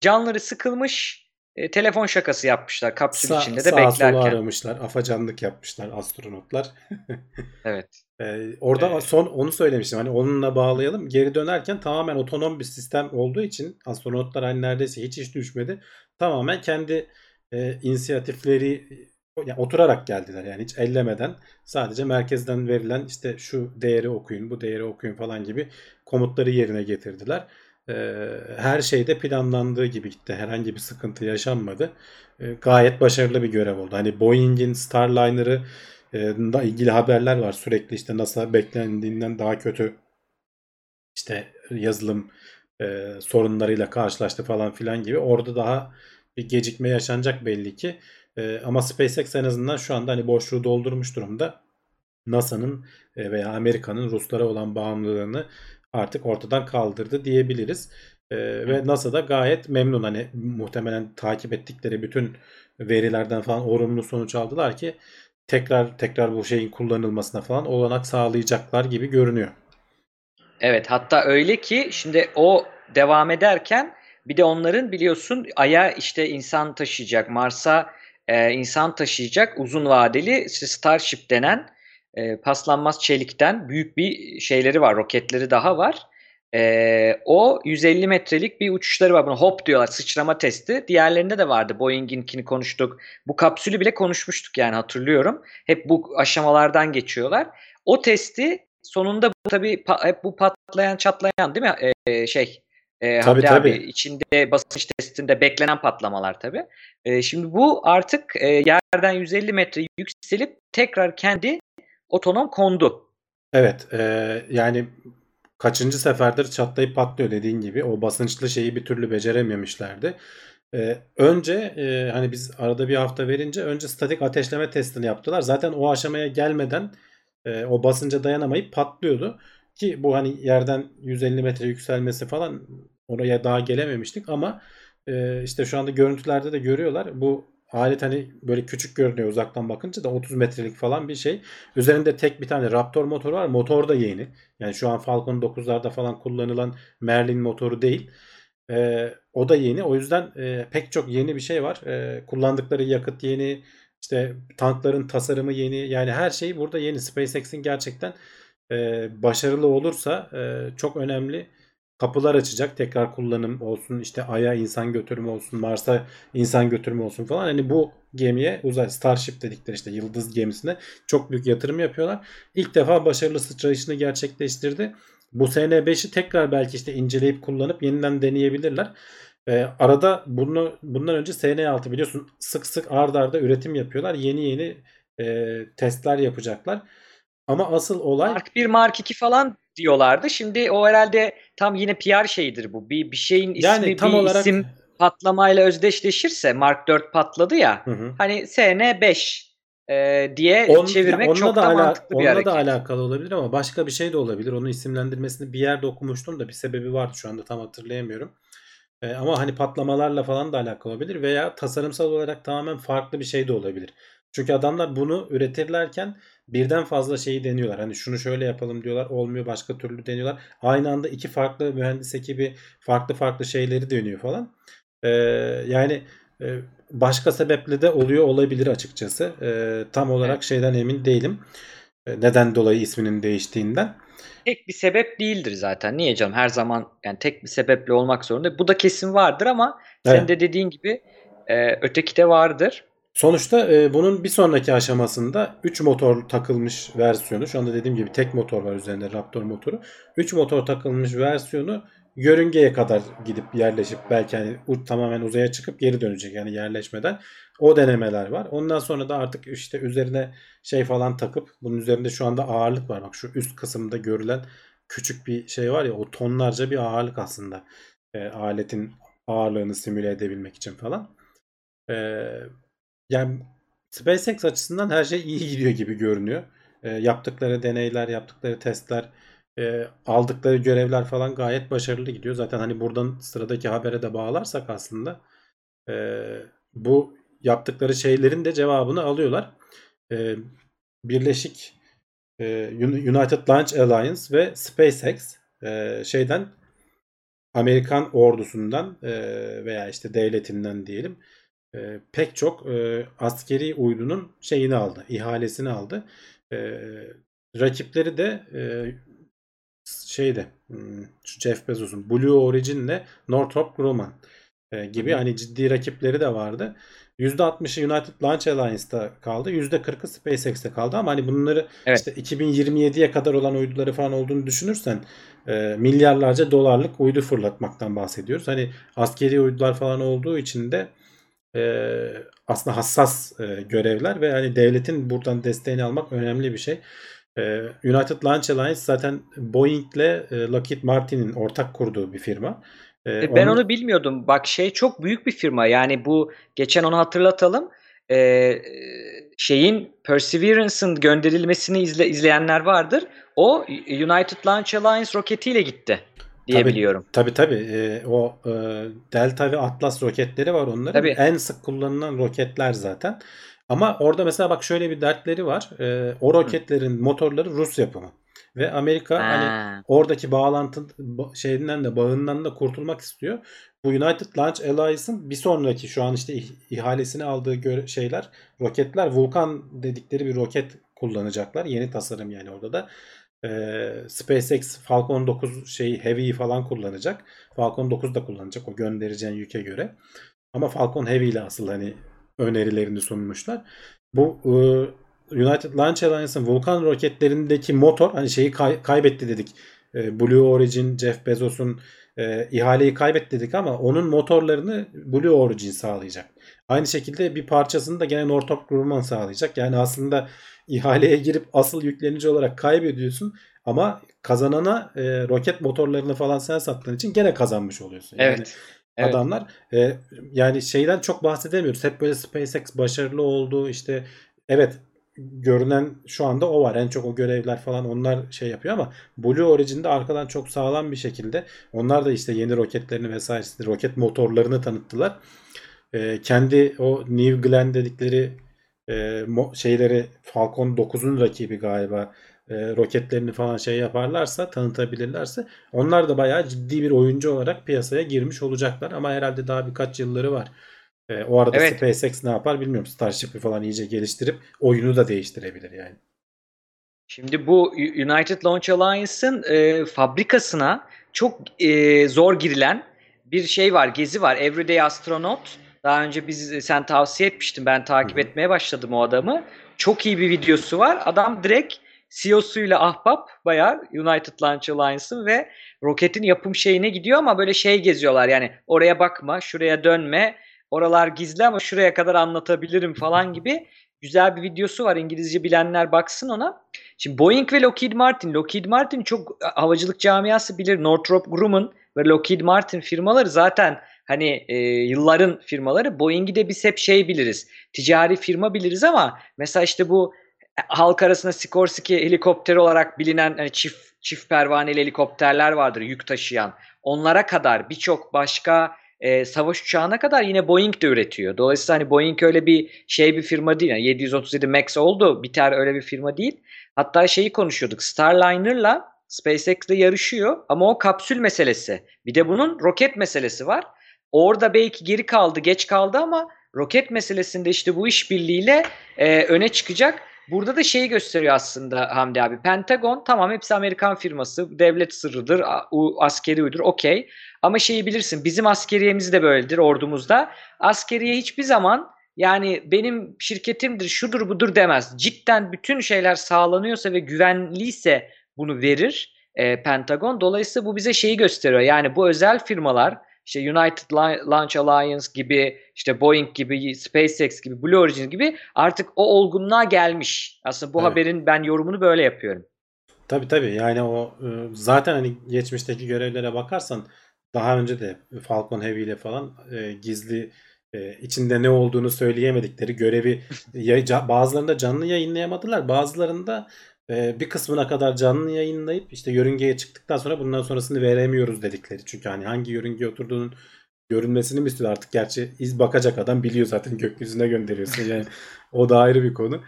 Canları sıkılmış. E, telefon şakası yapmışlar kapsül Sa- içinde de sağa beklerken. aramışlar. Afacanlık yapmışlar astronotlar. Evet. Ee, orada Evet. son onu söylemiştim. Hani onunla bağlayalım. Geri dönerken tamamen otonom bir sistem olduğu için astronotlar hani neredeyse hiç iş düşmedi. Tamamen kendi e, inisiyatifleri yani oturarak geldiler. Yani hiç ellemeden sadece merkezden verilen işte şu değeri okuyun, bu değeri okuyun falan gibi komutları yerine getirdiler. Ee, her şeyde planlandığı gibi gitti. Herhangi bir sıkıntı yaşanmadı. Ee, gayet başarılı bir görev oldu. Hani Boeing'in Starliner'ı e, da ilgili haberler var. Sürekli işte NASA beklendiğinden daha kötü işte yazılım e, sorunlarıyla karşılaştı falan filan gibi. Orada daha bir gecikme yaşanacak belli ki. E, ama SpaceX en azından şu anda hani boşluğu doldurmuş durumda. NASA'nın e, veya Amerika'nın Ruslara olan bağımlılığını artık ortadan kaldırdı diyebiliriz. E, ve NASA da gayet memnun. Hani muhtemelen takip ettikleri bütün verilerden falan olumlu sonuç aldılar ki tekrar tekrar bu şeyin kullanılmasına falan olanak sağlayacaklar gibi görünüyor. Evet hatta öyle ki şimdi o devam ederken bir de onların biliyorsun Ay'a işte insan taşıyacak, Mars'a e, insan taşıyacak uzun vadeli Starship denen e, paslanmaz çelikten büyük bir şeyleri var, roketleri daha var. E, o 150 metrelik bir uçuşları var. Buna hop diyorlar, sıçrama testi. Diğerlerinde de vardı. Boeing'inkini konuştuk. Bu kapsülü bile konuşmuştuk yani hatırlıyorum. Hep bu aşamalardan geçiyorlar. O testi sonunda bu tabii pa- hep bu patlayan çatlayan değil mi? Ee, şey e, Tabii, Hamdi abi tabii. içinde basınç testinde beklenen patlamalar tabii. Ee, şimdi bu artık e, yerden 150 metre yükselip tekrar kendi otonom kondu. Evet, e, yani kaçıncı seferdir çatlayıp patlıyor dediğin gibi. O basınçlı şeyi bir türlü becerememişlerdi. E, önce e, hani biz arada bir hafta verince önce statik ateşleme testini yaptılar. Zaten o aşamaya gelmeden e, o basınca dayanamayıp patlıyordu. Ki bu hani yerden 150 metre yükselmesi falan oraya daha gelememiştik ama e, işte şu anda görüntülerde de görüyorlar. Bu alet hani böyle küçük görünüyor uzaktan bakınca da 30 metrelik falan bir şey. Üzerinde tek bir tane Raptor motoru var. Motor da yeni. Yani şu an Falcon 9'larda falan kullanılan Merlin motoru değil. Ee, o da yeni. O yüzden e, pek çok yeni bir şey var. Ee, kullandıkları yakıt yeni. İşte tankların tasarımı yeni. Yani her şey burada yeni. SpaceX'in gerçekten e, başarılı olursa e, çok önemli kapılar açacak. Tekrar kullanım olsun. işte Ay'a insan götürümü olsun. Mars'a insan götürümü olsun falan. Hani bu gemiye uzay Starship dedikleri işte yıldız gemisine çok büyük yatırım yapıyorlar. İlk defa başarılı sıçrayışını gerçekleştirdi. Bu SN5'i tekrar belki işte inceleyip kullanıp yeniden deneyebilirler. Ee, arada bunu bundan önce SN6 biliyorsun sık sık ard arda üretim yapıyorlar. Yeni yeni e, testler yapacaklar. Ama asıl olay Mark 1, Mark 2 falan diyorlardı. Şimdi o herhalde tam yine PR şeyidir bu. Bir bir şeyin ismi yani tam bir olarak isim patlamayla özdeşleşirse Mark 4 patladı ya. Hı hı. Hani SN5 e, diye On- çevirmek ya çok onunla da ala- mantıklı bir onunla hareket. da alakalı olabilir ama başka bir şey de olabilir. Onun isimlendirmesini bir yerde okumuştum da bir sebebi vardı şu anda tam hatırlayamıyorum. Ee, ama hani patlamalarla falan da alakalı olabilir veya tasarımsal olarak tamamen farklı bir şey de olabilir. Çünkü adamlar bunu üretirlerken birden fazla şeyi deniyorlar. Hani şunu şöyle yapalım diyorlar. Olmuyor başka türlü deniyorlar. Aynı anda iki farklı mühendis ekibi farklı farklı şeyleri deniyor falan. Ee, yani e, başka sebeple de oluyor olabilir açıkçası. Ee, tam olarak Evet. şeyden emin değilim. Ee, neden dolayı isminin değiştiğinden. Tek bir sebep değildir zaten. Niye canım? Her zaman yani tek bir sebeple olmak zorunda. Bu da kesin vardır ama senin Evet. de dediğin gibi e, öteki de vardır. Sonuçta e, bunun bir sonraki aşamasında 3 motor takılmış versiyonu. Şu anda dediğim gibi tek motor var üzerinde Raptor motoru. 3 motor takılmış versiyonu yörüngeye kadar gidip yerleşip belki hani tamamen uzaya çıkıp geri dönecek yani yerleşmeden. O denemeler var. Ondan sonra da artık işte üzerine şey falan takıp bunun üzerinde şu anda ağırlık var. Bak şu üst kısımda görülen küçük bir şey var ya o tonlarca bir ağırlık aslında. E, aletin ağırlığını simüle edebilmek için falan. E, yani SpaceX açısından her şey iyi gidiyor gibi görünüyor. E, yaptıkları deneyler, yaptıkları testler e, aldıkları görevler falan gayet başarılı gidiyor. Zaten hani buradan sıradaki habere de bağlarsak aslında e, bu yaptıkları şeylerin de cevabını alıyorlar. E, Birleşik e, United Launch Alliance ve SpaceX e, şeyden Amerikan ordusundan e, veya işte devletinden diyelim e, pek çok e, askeri uydunun şeyini aldı, ihalesini aldı. E, rakipleri de e, şeyde hmm, şu Jeff Bezos'un Blue Origin'le Northrop Grumman e, gibi hani ciddi rakipleri de vardı. %60'ı United Launch Alliance'da kaldı. %40'ı SpaceX'te kaldı ama hani bunları Evet. işte 2027'ye kadar olan uyduları falan olduğunu düşünürsen e, milyarlarca dolarlık uydu fırlatmaktan bahsediyoruz. Hani askeri uydular falan olduğu için de e, aslında hassas e, görevler ve hani devletin buradan desteğini almak önemli bir şey. E, United Launch Alliance zaten Boeing'le e, Lockheed Martin'in ortak kurduğu bir firma. E, E, Ben onun- onu bilmiyordum. Bak şey çok büyük bir firma. Yani bu geçen onu hatırlatalım. E, şeyin Perseverance'ın gönderilmesini izle, izleyenler vardır. O United Launch Alliance roketiyle gitti diye Tabii. Tabii. Ee, o e, Delta ve Atlas roketleri var onların. Tabii. En sık kullanılan roketler zaten. Ama orada mesela bak şöyle bir dertleri var. Ee, o roketlerin motorları Rus yapımı. Ve Amerika hani Ha. oradaki bağlantı ba- şeyinden de bağından da kurtulmak istiyor. Bu United Launch Alliance'ın bir sonraki şu an işte ih- ihalesini aldığı şeyler roketler Vulkan dedikleri bir roket kullanacaklar. Yeni tasarım yani orada da. Ee, SpaceX Falcon 9 şeyi Heavy'yi falan kullanacak. Falcon 9 da kullanacak o göndereceğin yüke göre. Ama Falcon Heavy ile asıl hani önerilerini sunmuşlar. Bu e, United Launch Alliance'ın Vulcan roketlerindeki motor hani şeyi kay- kaybetti dedik. E, Blue Origin, Jeff Bezos'un e, ihaleyi kaybetti dedik ama onun motorlarını Blue Origin sağlayacak. Aynı şekilde bir parçasını da gene Northrop Grumman sağlayacak. Yani aslında ihaleye girip asıl yüklenici olarak kaybediyorsun ama kazanana e, roket motorlarını falan sen sattığın için gene kazanmış oluyorsun. Yani Evet. Evet. adamlar e, yani şeyden çok bahsedemiyoruz. Hep böyle SpaceX başarılı oldu işte evet görünen şu anda o var. En çok o görevler falan onlar şey yapıyor ama Blue Origin'de arkadan çok sağlam bir şekilde onlar da işte yeni roketlerini vesairesini roket motorlarını tanıttılar. E, kendi o New Glenn dedikleri e, şeyleri Falcon 9'un rakibi galiba e, roketlerini falan şey yaparlarsa tanıtabilirlerse onlar da bayağı ciddi bir oyuncu olarak piyasaya girmiş olacaklar ama herhalde daha birkaç yılları var. E, o arada Evet. SpaceX ne yapar bilmiyorum. Starship'i falan iyice geliştirip oyunu da değiştirebilir yani. Şimdi bu United Launch Alliance'ın e, fabrikasına çok e, zor girilen bir şey var, gezi var. Everyday Astronaut. Daha önce biz sen tavsiye etmiştin. Ben takip Hı hı. etmeye başladım o adamı. Çok iyi bir videosu var. Adam direkt CEO'suyla ahbap bayağı United Launch Alliance'ın ve roketin yapım şeyine gidiyor ama böyle şey geziyorlar. Yani oraya bakma, şuraya dönme. Oralar gizli ama şuraya kadar anlatabilirim falan gibi güzel bir videosu var. İngilizce bilenler baksın ona. Şimdi Boeing ve Lockheed Martin. Lockheed Martin çok havacılık camiası bilir. Northrop Grumman ve Lockheed Martin firmaları zaten hani e, yılların firmaları. Boeing'i de biz hep şey biliriz. Ticari firma biliriz ama mesela işte bu e, halk arasında Sikorsky helikopteri olarak bilinen hani çift çift pervaneli helikopterler vardır yük taşıyan. Onlara kadar birçok başka e, savaş uçağına kadar yine Boeing de üretiyor. Dolayısıyla hani Boeing öyle bir şey bir firma değil. Yani 737 Max oldu biter öyle bir firma değil. Hatta şeyi konuşuyorduk. Starliner'la SpaceX'le yarışıyor ama o kapsül meselesi. Bir de bunun roket meselesi var. Orada belki geri kaldı, geç kaldı ama roket meselesinde işte bu işbirliğiyle e, öne çıkacak. Burada da şeyi gösteriyor aslında Hamdi abi. Pentagon tamam hepsi Amerikan firması. Devlet sırrıdır, askeri uydur okey. Ama şeyi bilirsin bizim askeriyemiz de böyledir ordumuzda. Askeriye hiçbir zaman yani benim şirketimdir şudur budur demez. Cidden bütün şeyler sağlanıyorsa ve güvenliyse bunu verir e, Pentagon. Dolayısıyla bu bize şeyi gösteriyor. Yani bu özel firmalar işte United Launch Alliance gibi işte Boeing gibi SpaceX gibi Blue Origin gibi artık o olgunluğa gelmiş. Aslında bu Evet. haberin ben yorumunu böyle yapıyorum. Tabii tabii yani o e, zaten hani geçmişteki görevlere bakarsan daha önce de Falcon Heavy ile falan e, gizli e, içinde ne olduğunu söyleyemedikleri görevi ya- bazılarında canlı yayınlayamadılar bazılarında e, bir kısmına kadar canlı yayınlayıp işte yörüngeye çıktıktan sonra bundan sonrasını veremiyoruz dedikleri. Çünkü hani hangi yörüngeye oturduğunun görünmesini mi istiyor artık gerçi iz bakacak adam biliyor zaten gökyüzüne gönderiyorsun yani o da ayrı bir konu.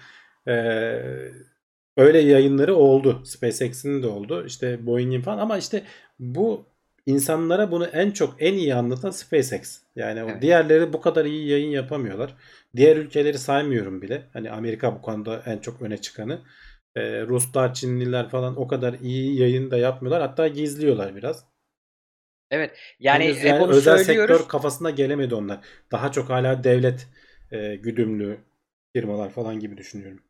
Ee, öyle yayınları oldu. SpaceX'in de oldu. İşte Boeing'in falan ama işte bu insanlara bunu en çok en iyi anlatan SpaceX. Yani Evet. diğerleri bu kadar iyi yayın yapamıyorlar. Diğer ülkeleri saymıyorum bile. Hani Amerika bu konuda en çok öne çıkanı. Ee, Ruslar, Çinliler falan o kadar iyi yayın da yapmıyorlar. Hatta gizliyorlar biraz. Yani Henüz hep onu özel söylüyoruz. sektör kafasına gelemedi onlar. Daha çok hala devlet e, güdümlü firmalar falan gibi düşünüyorum.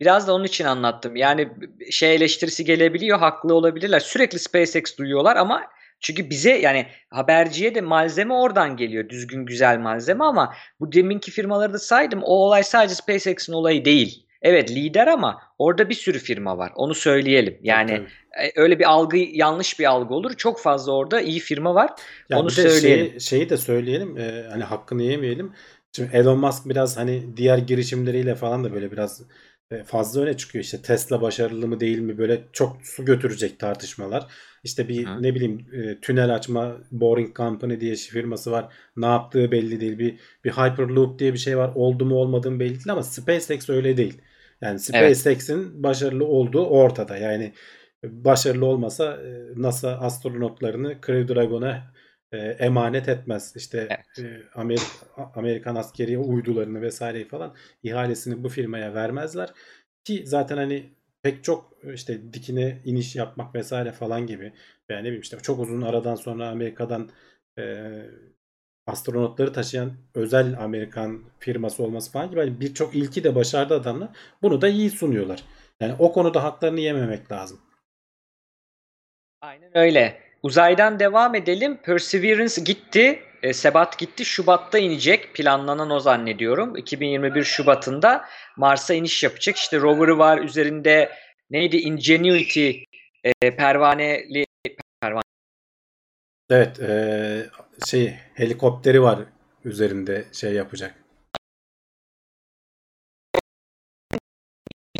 Biraz da onun için anlattım. Yani şey eleştirisi gelebiliyor, haklı olabilirler. Sürekli SpaceX duyuyorlar ama çünkü bize yani haberciye de malzeme oradan geliyor. Düzgün güzel malzeme ama bu deminki firmaları da saydım. O olay sadece SpaceX'in olayı değil. Evet lider ama orada bir sürü firma var. Onu söyleyelim. Yani Tabii, tabii. e, öyle bir algı yanlış bir algı olur. Çok fazla orada iyi firma var. Ya Onu bir de söyleyelim. şeyi, şeyi de söyleyelim. e, hani hakkını yemeyelim. Şimdi Elon Musk biraz hani diğer girişimleriyle falan da böyle biraz e, fazla öne çıkıyor. İşte Tesla başarılı mı değil mi böyle çok su götürecek tartışmalar. İşte bir Hı. ne bileyim e, tünel açma Boring Company diye firması var. Ne yaptığı belli değil. Bir bir Hyperloop diye bir şey var. Oldu mu olmadığı mı belli değil ama SpaceX öyle değil. Yani Evet. SpaceX'in başarılı olduğu ortada. Yani başarılı olmasa e, NASA astronotlarını Crew Dragon'a e, emanet etmez. İşte Evet. e, Amerika, Amerikan askeri uydularını vesaireyi falan ihalesini bu firmaya vermezler. Ki zaten hani pek çok işte dikine iniş yapmak vesaire falan gibi yani ne bileyim işte çok uzun aradan sonra Amerika'dan e, astronotları taşıyan özel Amerikan firması olması falan gibi hani birçok ilki de başardı adamlar. Bunu da iyi sunuyorlar. Yani o konuda haklarını yememek lazım. Aynen öyle. Uzaydan devam edelim. Perseverance gitti. E, Sebat gitti. Şubat'ta inecek. Planlanan o zannediyorum. 2021 Şubat'ında Mars'a iniş yapacak. İşte rover'ı var. Üzerinde neydi? Ingenuity e, pervaneli Evet, e, şey helikopteri var üzerinde şey yapacak.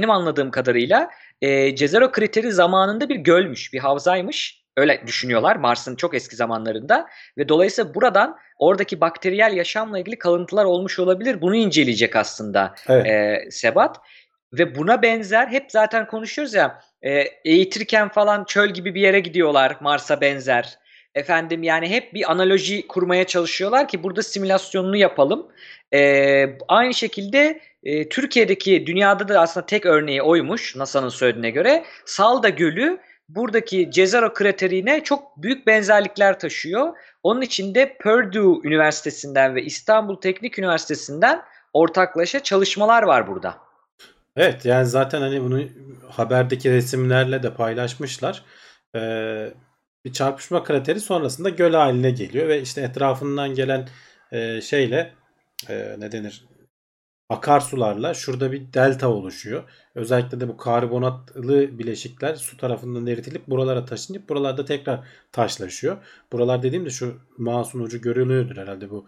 benim anladığım kadarıyla e, Jezero kriteri zamanında bir gölmüş, bir havzaymış. Öyle düşünüyorlar Mars'ın çok eski zamanlarında ve dolayısıyla buradan oradaki bakteriyel yaşamla ilgili kalıntılar olmuş olabilir. Bunu inceleyecek aslında Evet. e, Sebat. Ve buna benzer hep zaten konuşuyoruz ya e, eğitirken falan çöl gibi bir yere gidiyorlar Mars'a benzer. Efendim yani hep bir analoji kurmaya çalışıyorlar ki burada simülasyonunu yapalım. E, aynı şekilde e, Türkiye'deki dünyada da aslında tek örneği oymuş NASA'nın söylediğine göre. Salda Gölü buradaki Jezero kraterine çok büyük benzerlikler taşıyor. Onun için de Purdue Üniversitesi'nden ve İstanbul Teknik Üniversitesi'nden ortaklaşa çalışmalar var burada. Evet yani zaten hani bunu haberdeki resimlerle de paylaşmışlar. Ee, bir çarpışma krateri sonrasında göl haline geliyor ve işte etrafından gelen e, şeyle e, ne denir akarsularla şurada bir delta oluşuyor. Özellikle de bu karbonatlı bileşikler su tarafından eritilip buralara taşınıp buralarda tekrar taşlaşıyor. Buralar dediğimde şu mouse'un ucu görülüyordur herhalde bu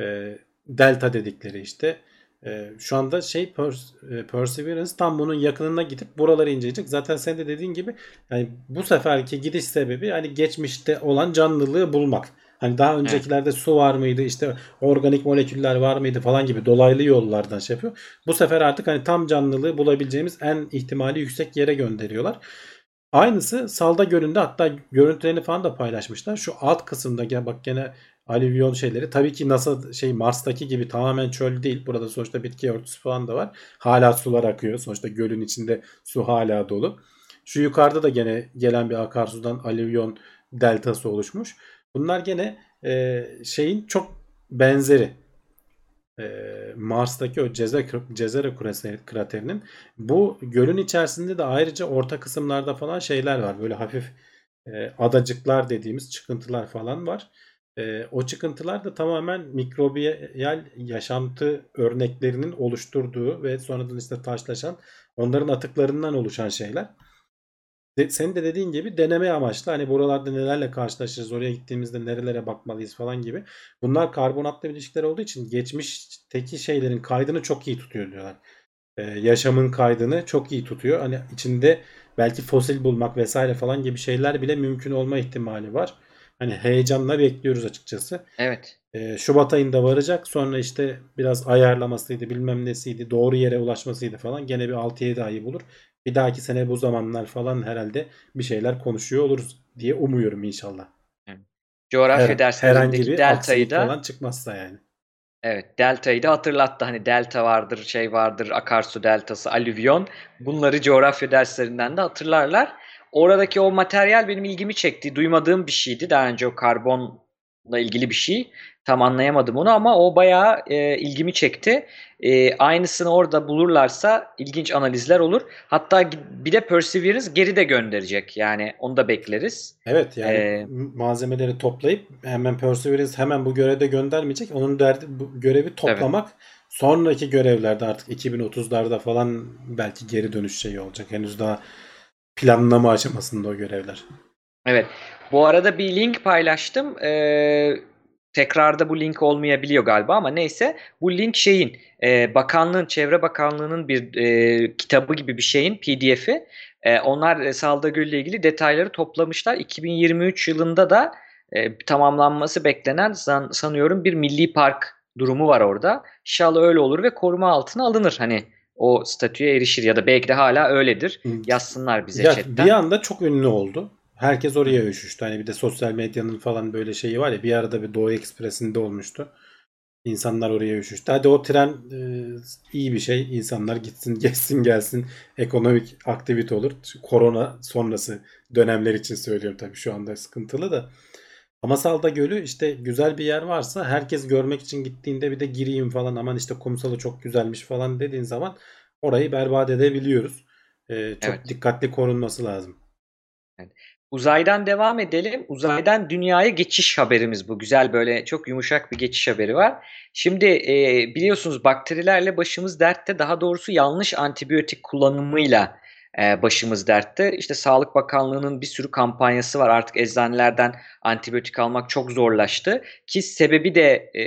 e, delta dedikleri işte. E, şu anda şey Pers- e, Perseverance tam bunun yakınına gidip buraları inceleyecek. Zaten sen de dediğin gibi yani bu seferki gidiş sebebi hani geçmişte olan canlılığı bulmak. Hani daha öncekilerde su var mıydı işte organik moleküller var mıydı falan gibi dolaylı yollardan şey yapıyor. Bu sefer artık hani tam canlılığı bulabileceğimiz en ihtimali yüksek yere gönderiyorlar. Aynısı Salda Gölü'nde hatta görüntülerini falan da paylaşmışlar. Şu alt kısımda bak gene alüvyon şeyleri. Tabii ki NASA şey Mars'taki gibi tamamen çöl değil. Burada sonuçta bitki örtüsü falan da var. Hala sular akıyor. Sonuçta gölün içinde su hala dolu. Şu yukarıda da gene gelen bir akarsudan alüvyon deltası oluşmuş. Bunlar gene e, şeyin çok benzeri. E, Mars'taki o Jezero krase- kraterinin bu gölün içerisinde de ayrıca orta kısımlarda falan şeyler var. Böyle hafif e, adacıklar dediğimiz çıkıntılar falan var. E, o çıkıntılar da tamamen mikrobiyal yaşantı örneklerinin oluşturduğu ve sonradan işte taşlaşan onların atıklarından oluşan şeyler. De, senin de dediğin gibi deneme amaçlı hani buralarda nelerle karşılaşırız oraya gittiğimizde nerelere bakmalıyız falan gibi. Bunlar karbonatlı bileşikler olduğu için geçmişteki şeylerin kaydını çok iyi tutuyor diyorlar. e, yaşamın kaydını çok iyi tutuyor. Hani içinde belki fosil bulmak vesaire falan gibi şeyler bile mümkün olma ihtimali var. Hani heyecanla bekliyoruz açıkçası. Evet. E, Şubat ayında varacak. Sonra işte biraz ayarlamasıydı, bilmem nesiydi, doğru yere ulaşmasıydı falan. Gene bir 6-7 ayı bulur. Bir dahaki sene bu zamanlar falan herhalde bir şeyler konuşuyor oluruz diye umuyorum inşallah. Coğrafya Her- derslerindeki deltayı da falan çıkmazsa yani. Evet, deltayı da hatırlattı. Hani delta vardır, şey vardır, akarsu deltası, alüvyon. Bunları coğrafya derslerinden de hatırlarlar. Oradaki o materyal benim ilgimi çekti. Duymadığım bir şeydi. Daha önce o karbonla ilgili bir şey. Tam anlayamadım onu ama o bayağı e, ilgimi çekti. E, aynısını orada bulurlarsa ilginç analizler olur. Hatta bir de Perseverance geri de gönderecek. Yani onu da bekleriz. Evet yani Ee, malzemeleri toplayıp hemen Perseverance hemen bu görevde göndermeyecek. Onun derdi bu görevi toplamak. Sonraki görevlerde artık 2030'larda falan belki geri dönüş şeyi olacak. Henüz daha planlama aşamasında o görevler. Evet. Bu arada bir link paylaştım. Ee, tekrarda bu link olmayabiliyor galiba ama neyse. Bu link şeyin e, bakanlığın, Çevre Bakanlığı'nın bir e, kitabı gibi bir şeyin PDF'i. E, onlar e, Salda Gölü ile ilgili detayları toplamışlar. 2023 yılında da e, tamamlanması beklenen san- sanıyorum bir milli park durumu var orada. İnşallah öyle olur ve koruma altına alınır. Hani o statüye erişir ya da belki de hala öyledir. Yazsınlar bize Ya chatten. bir anda çok ünlü oldu. Herkes oraya üşüştü. Hani bir de sosyal medyanın falan böyle şeyi var ya bir arada bir Doğu Ekspresi'nde olmuştu. İnsanlar oraya üşüştü. Hadi o tren e, iyi bir şey. İnsanlar gitsin, geçsin, gelsin. Ekonomik aktivite olur. Korona sonrası dönemler için söylüyorum tabii şu anda sıkıntılı da. Ama Salda Gölü işte güzel bir yer varsa herkes görmek için gittiğinde bir de gireyim falan aman işte kumsalı çok güzelmiş falan dediğin zaman orayı berbat edebiliyoruz. E, çok Evet. dikkatli korunması lazım. Uzaydan devam edelim. Uzaydan dünyaya geçiş haberimiz bu. Güzel böyle çok yumuşak bir geçiş haberi var. Şimdi e, biliyorsunuz bakterilerle başımız dertte. Daha doğrusu yanlış antibiyotik kullanımıyla e, başımız dertte. İşte Sağlık Bakanlığı'nın bir sürü kampanyası var. Artık eczanelerden antibiyotik almak çok zorlaştı. Ki sebebi de e,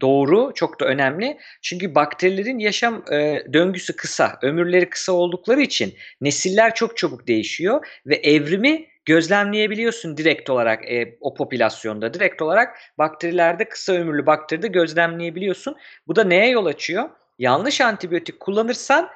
doğru, çok da önemli. Çünkü bakterilerin yaşam e, döngüsü kısa, ömürleri kısa oldukları için nesiller çok çabuk değişiyor ve evrimi gözlemleyebiliyorsun direkt olarak e, o popülasyonda. Direkt olarak bakterilerde kısa ömürlü bakteride gözlemleyebiliyorsun. Bu da neye yol açıyor? Yanlış antibiyotik kullanırsan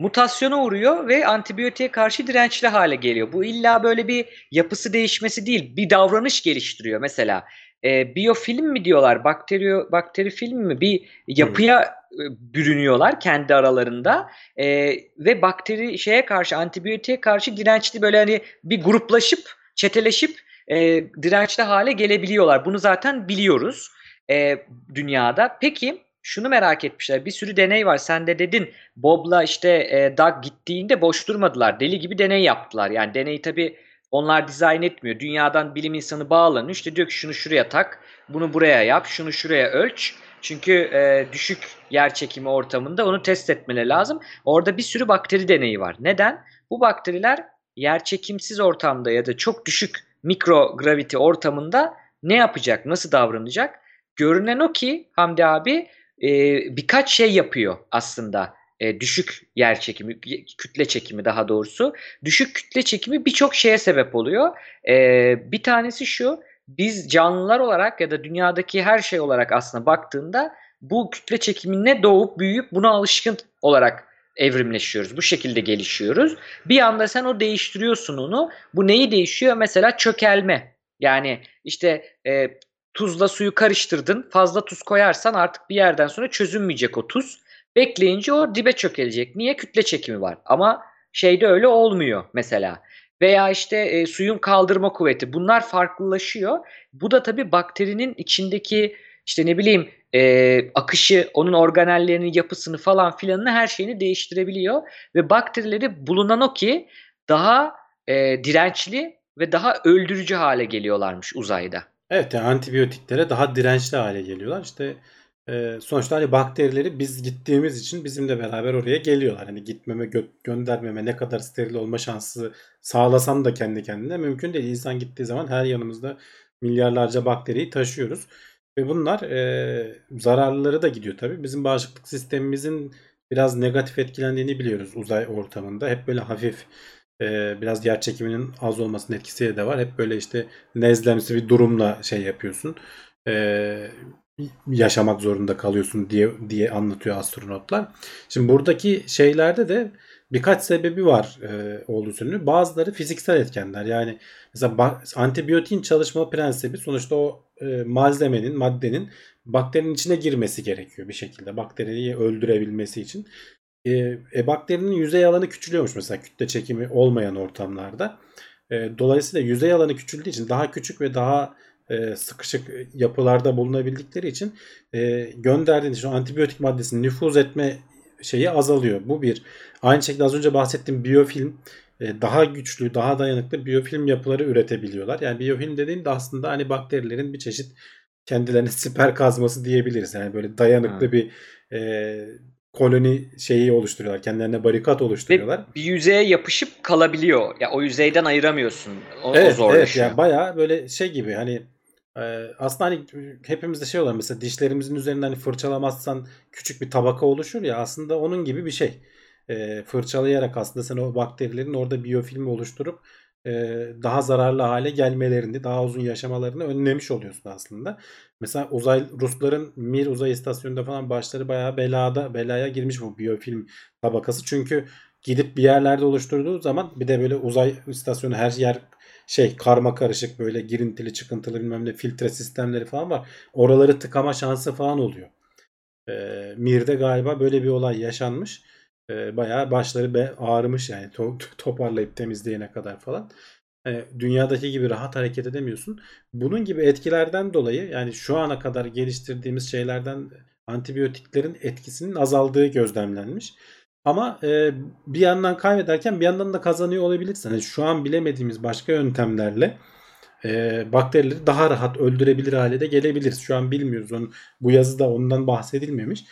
mutasyona uğruyor ve antibiyotiğe karşı dirençli hale geliyor. Bu illa böyle bir yapısı değişmesi değil, bir davranış geliştiriyor. Mesela e, biyofilm mi diyorlar, bakteri bakteri film mi? Bir yapıya e, bürünüyorlar kendi aralarında e, ve bakteri şeye karşı antibiyotiğe karşı dirençli böyle hani bir gruplaşıp çeteleşip e, dirençli hale gelebiliyorlar. Bunu zaten biliyoruz e, dünyada. Peki şunu merak etmişler. Bir sürü deney var. Sen de dedin Bob'la işte e, Doug gittiğinde boş durmadılar. Deli gibi deney yaptılar. Yani deneyi tabii onlar dizayn etmiyor. Dünyadan bilim insanı bağlanıyor. İşte diyor ki şunu şuraya tak, bunu buraya yap, şunu şuraya ölç. Çünkü e, düşük yer çekimi ortamında onu test etmeleri lazım. Orada bir sürü bakteri deneyi var. Neden? Bu bakteriler yer çekimsiz ortamda ya da çok düşük mikrogravity ortamında ne yapacak, nasıl davranacak? Görünen o ki Hamdi abi e, birkaç şey yapıyor aslında. E, düşük yer çekimi, kütle çekimi daha doğrusu. Düşük kütle çekimi birçok şeye sebep oluyor. E, bir tanesi şu, biz canlılar olarak ya da dünyadaki her şey olarak aslında baktığında bu kütle çekimine doğup büyüyüp buna alışkın olarak evrimleşiyoruz. Bu şekilde gelişiyoruz. Bir anda sen o değiştiriyorsun onu. Bu neyi değişiyor? Mesela çökelme. Yani işte e, tuzla suyu karıştırdın. Fazla tuz koyarsan artık bir yerden sonra çözünmeyecek o tuz. Bekleyince o dibe çökelecek. Niye? Kütle çekimi var. Ama şeyde öyle olmuyor mesela. Veya işte e, suyun kaldırma kuvveti. Bunlar farklılaşıyor. Bu da tabii bakterinin içindeki işte ne bileyim e, akışı, onun organellerinin yapısını falan filanını her şeyini değiştirebiliyor. Ve bakterileri bulunan o ki daha e, dirençli ve daha öldürücü hale geliyorlarmış uzayda. Evet yani antibiyotiklere daha dirençli hale geliyorlar. İşte e, sonuçta hani bakterileri biz gittiğimiz için bizimle beraber oraya geliyorlar. Hani gitmeme gö- göndermeme ne kadar steril olma şansı sağlasan da kendi kendine mümkün değil. İnsan gittiği zaman her yanımızda milyarlarca bakteriyi taşıyoruz. Ve bunlar e, zararlıları da gidiyor tabii. Bizim bağışıklık sistemimizin biraz negatif etkilendiğini biliyoruz uzay ortamında. Hep böyle hafif e, biraz yer çekiminin az olmasının etkisi de var. Hep böyle işte nezlemsi bir durumla şey yapıyorsun. E, yaşamak zorunda kalıyorsun diye diye anlatıyor astronotlar. Şimdi buradaki şeylerde de birkaç sebebi var e, olduğu söyleniyor. Bazıları fiziksel etkenler. Yani mesela antibiyotiğin çalışma prensibi sonuçta o e, malzemenin, maddenin bakterinin içine girmesi gerekiyor bir şekilde. Bakteriyi öldürebilmesi için. E, e, bakterinin yüzey alanı küçülüyormuş mesela kütle çekimi olmayan ortamlarda. E, dolayısıyla yüzey alanı küçüldüğü için daha küçük ve daha e, sıkışık yapılarda bulunabildikleri için e, gönderdiğiniz şu antibiyotik maddesinin nüfuz etme şeyi azalıyor. Bu bir. Aynı şekilde az önce bahsettiğim biyofilm e, daha güçlü, daha dayanıklı biyofilm yapıları üretebiliyorlar. Yani biyofilm dediğimde aslında hani bakterilerin bir çeşit kendilerine siper kazması diyebiliriz. Yani böyle dayanıklı Ha. bir e, koloni şeyi oluşturuyorlar. Kendilerine barikat oluşturuyorlar. Ve bir yüzeye yapışıp kalabiliyor. Ya o yüzeyden ayıramıyorsun. O, o Evet, evet zorlaşıyor. yani bayağı böyle şey gibi hani e, aslında hani hepimizde şey olur mesela dişlerimizin üzerinden hani fırçalamazsan küçük bir tabaka oluşur ya aslında onun gibi bir şey. E, fırçalayarak aslında sen o bakterilerin orada biyofilmi oluşturup daha zararlı hale gelmelerini, daha uzun yaşamalarını önlemiş oluyorsun aslında. Mesela uzay Rusların Mir uzay istasyonunda falan başları bayağı belada belaya girmiş bu biyofilm tabakası. Çünkü gidip bir yerlerde oluşturduğu zaman bir de böyle uzay istasyonu her yer şey karma karışık böyle girintili çıkıntılı bilmem ne filtre sistemleri falan var. Oraları tıkama şansı falan oluyor. Ee, Mir'de galiba böyle bir olay yaşanmış. Ee, bayağı başları be ağrımış yani to- toparlayıp temizleyene kadar falan. Ee, dünyadaki gibi rahat hareket edemiyorsun. Bunun gibi etkilerden dolayı yani şu ana kadar geliştirdiğimiz şeylerden antibiyotiklerin etkisinin azaldığı gözlemlenmiş. Ama e, bir yandan kaybederken bir yandan da kazanıyor olabilirsin. Yani şu an bilemediğimiz başka yöntemlerle e, bakterileri daha rahat öldürebilir hale de gelebiliriz. Şu an bilmiyoruz. Onun, bu yazıda ondan bahsedilmemiş.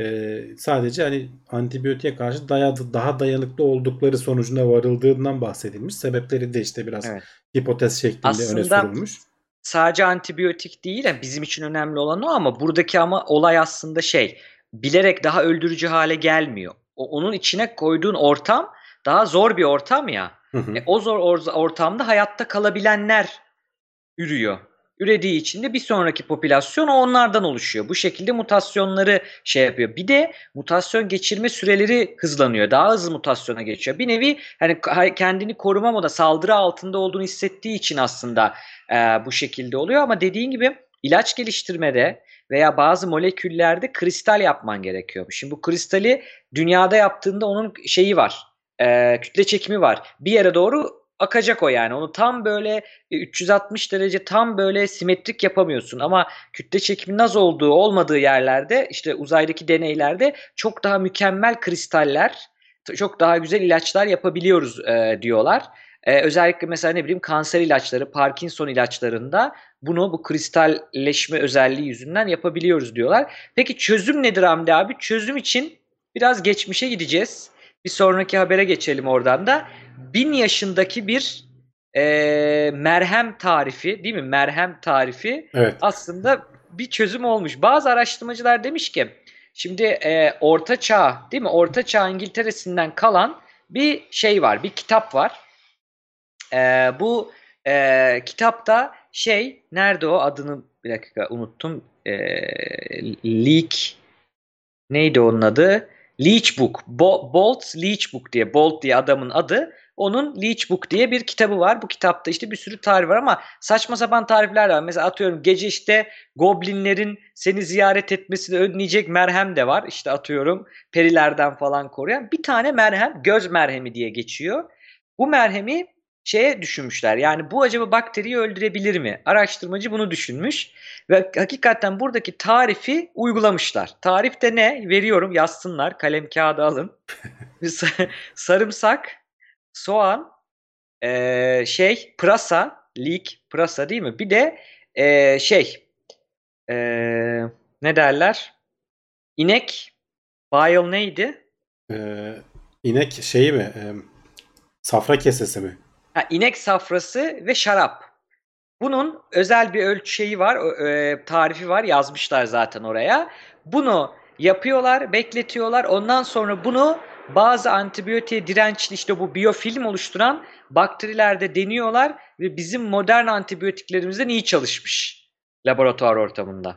E, sadece hani antibiyotiğe karşı dayadı, daha dayanıklı oldukları sonucuna varıldığından bahsedilmiş. Sebepleri de işte biraz Evet. hipotez şeklinde öne Aslında sürülmüş. sadece antibiyotik değil yani bizim için önemli olan o ama buradaki ama olay aslında şey bilerek daha öldürücü hale gelmiyor. O, onun içine koyduğun ortam daha zor bir ortam ya. Hı hı. E, o zor or- ortamda hayatta kalabilenler ürüyor. Ürediği için de bir sonraki popülasyon onlardan oluşuyor. Bu şekilde mutasyonları şey yapıyor. Bir de mutasyon geçirme süreleri hızlanıyor. Daha hızlı mutasyona geçiyor. Bir nevi hani kendini koruma moda saldırı altında olduğunu hissettiği için aslında e, bu şekilde oluyor. Ama dediğin gibi ilaç geliştirmede veya bazı moleküllerde kristal yapman gerekiyormuş. Şimdi bu kristali dünyada yaptığında onun şeyi var. e, kütle çekimi var. Bir yere doğru akacak o yani. Onu tam böyle e, 360 derece tam böyle simetrik yapamıyorsun ama kütle çekiminin az olduğu olmadığı yerlerde işte uzaydaki deneylerde çok daha mükemmel kristaller çok daha güzel ilaçlar yapabiliyoruz e, diyorlar. E, özellikle mesela ne bileyim kanser ilaçları, Parkinson ilaçlarında bunu bu kristalleşme özelliği yüzünden yapabiliyoruz diyorlar. Peki çözüm nedir Hamdi abi? Çözüm için biraz geçmişe gideceğiz. Bir sonraki habere geçelim oradan da. Bin yaşındaki bir e, merhem tarifi değil mi? Merhem tarifi Evet. aslında bir çözüm olmuş. Bazı araştırmacılar demiş ki şimdi e, Orta Çağ değil mi? Orta Çağ İngiltere'sinden kalan bir şey var, bir kitap var. E, bu e, kitapta şey nerede o adını bir dakika unuttum. E, Leak neydi onun adı? Leech Book. Bo- Bolt Leech diye. Bolt diye adamın adı. Onun Leech Book diye bir kitabı var. Bu kitapta işte bir sürü tarif var ama saçma sapan tarifler var. Mesela atıyorum gece işte goblinlerin seni ziyaret etmesini önleyecek merhem de var. İşte atıyorum perilerden falan koruyan. Bir tane merhem göz merhemi diye geçiyor. Bu merhemi şeye düşünmüşler. Yani bu acaba bakteriyi öldürebilir mi? Araştırmacı bunu düşünmüş ve hakikaten buradaki tarifi uygulamışlar. Tarif de ne? Veriyorum yazsınlar. Kalem kağıdı alın. Sarımsak, soğan, eee, şey, pırasa, leek, pırasa değil mi? Bir de eee, şey, eee, ne derler? İnek, bile neydi? Ee, inek şeyi mi? Ee, safra kesesi mi? Ha, inek safrası ve şarap. Bunun özel bir ölçü şeyi var, e, tarifi var yazmışlar zaten oraya. Bunu yapıyorlar, bekletiyorlar. Ondan sonra bunu bazı antibiyotiğe dirençli işte bu biyofilm oluşturan bakterilerde deniyorlar ve bizim modern antibiyotiklerimizden iyi çalışmış laboratuvar ortamında.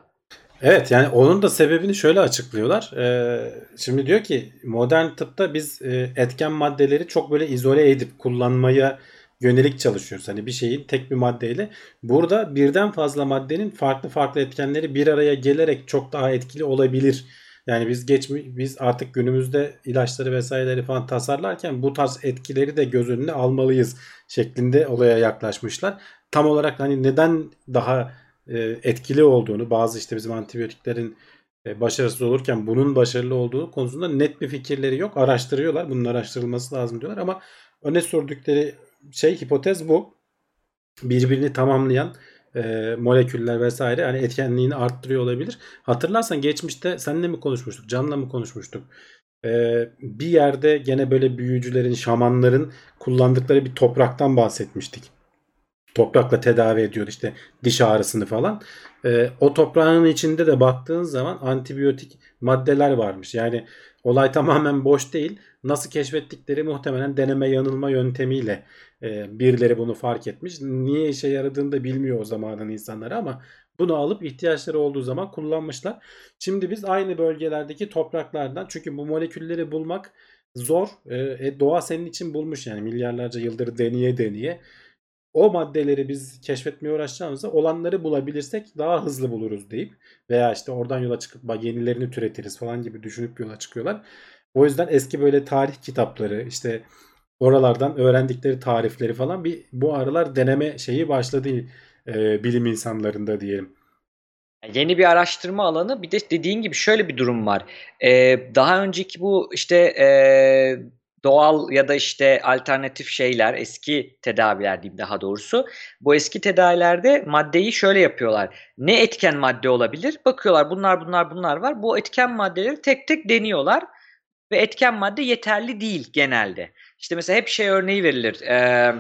Evet yani onun da sebebini şöyle açıklıyorlar. Ee, şimdi diyor ki modern tıpta biz e, etken maddeleri çok böyle izole edip kullanmaya yönelik çalışıyoruz. Hani bir şeyin tek bir maddeyle. Burada birden fazla maddenin farklı farklı etkenleri bir araya gelerek çok daha etkili olabilir. Yani biz geç biz artık günümüzde ilaçları vesaireleri falan tasarlarken bu tarz etkileri de göz önüne almalıyız şeklinde olaya yaklaşmışlar. Tam olarak hani neden daha e, etkili olduğunu bazı işte bizim antibiyotiklerin e, başarısız olurken bunun başarılı olduğu konusunda net bir fikirleri yok. Araştırıyorlar. Bunun araştırılması lazım diyorlar ama öne sordukları şey hipotez bu. Birbirini tamamlayan e, moleküller vesaire hani etkenliğini arttırıyor olabilir. Hatırlarsan geçmişte seninle mi konuşmuştuk? Can'la mı konuşmuştuk? E, bir yerde gene böyle büyücülerin, şamanların kullandıkları bir topraktan bahsetmiştik. Toprakla tedavi ediyor işte diş ağrısını falan. E, o toprağın içinde de baktığın zaman antibiyotik maddeler varmış. Yani olay tamamen boş değil. Nasıl keşfettikleri muhtemelen deneme yanılma yöntemiyle e, birileri bunu fark etmiş. Niye işe yaradığını da bilmiyor o zamanın insanları ama bunu alıp ihtiyaçları olduğu zaman kullanmışlar. Şimdi biz aynı bölgelerdeki topraklardan çünkü bu molekülleri bulmak zor. E, doğa senin için bulmuş yani milyarlarca yıldır deneye deneye. O maddeleri biz keşfetmeye uğraşacağımızda olanları bulabilirsek daha hızlı buluruz deyip veya işte oradan yola çıkıp yenilerini türetiriz falan gibi düşünüp yola çıkıyorlar. O yüzden eski böyle tarih kitapları işte oralardan öğrendikleri tarifleri falan bir bu aralar deneme şeyi başladı e, bilim insanlarında diyelim. Yeni bir araştırma alanı bir de dediğin gibi şöyle bir durum var. Ee, daha önceki bu işte e, doğal ya da işte alternatif şeyler, eski tedaviler diyeyim daha doğrusu. Bu eski tedavilerde maddeyi şöyle yapıyorlar. Ne etken madde olabilir? Bakıyorlar bunlar bunlar bunlar var. Bu etken maddeleri tek tek deniyorlar ve etken madde yeterli değil genelde. İşte mesela hep şey örneği verilir. Ee,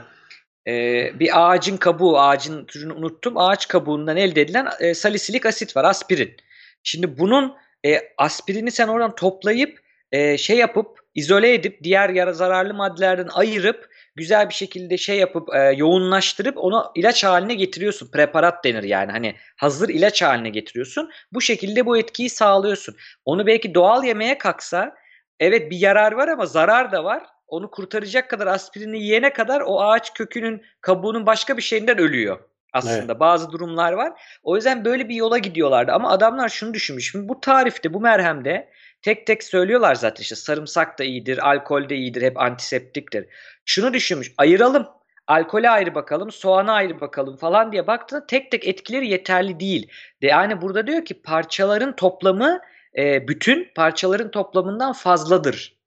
e, bir ağacın kabuğu, ağacın türünü unuttum. Ağaç kabuğundan elde edilen e, salisilik asit var, aspirin. Şimdi bunun e, aspirini sen oradan toplayıp e, şey yapıp izole edip diğer yara zararlı maddelerden ayırıp güzel bir şekilde şey yapıp e, yoğunlaştırıp onu ilaç haline getiriyorsun. Preparat denir yani. Hani hazır ilaç haline getiriyorsun. Bu şekilde bu etkiyi sağlıyorsun. Onu belki doğal yemeye kalksa evet bir yarar var ama zarar da var. Onu kurtaracak kadar aspirini yiyene kadar o ağaç kökünün kabuğunun başka bir şeyinden ölüyor aslında. Evet. Bazı durumlar var. O yüzden böyle bir yola gidiyorlardı. Ama adamlar şunu düşünmüş. Şimdi bu tarifte, bu merhemde tek tek söylüyorlar zaten işte sarımsak da iyidir, alkol de iyidir, hep antiseptiktir. Şunu düşünmüş. Ayıralım. Alkole ayrı bakalım, soğana ayrı bakalım falan diye baktığında tek tek etkileri yeterli değil. De yani burada diyor ki parçaların toplamı e, bütün parçaların toplamından fazladır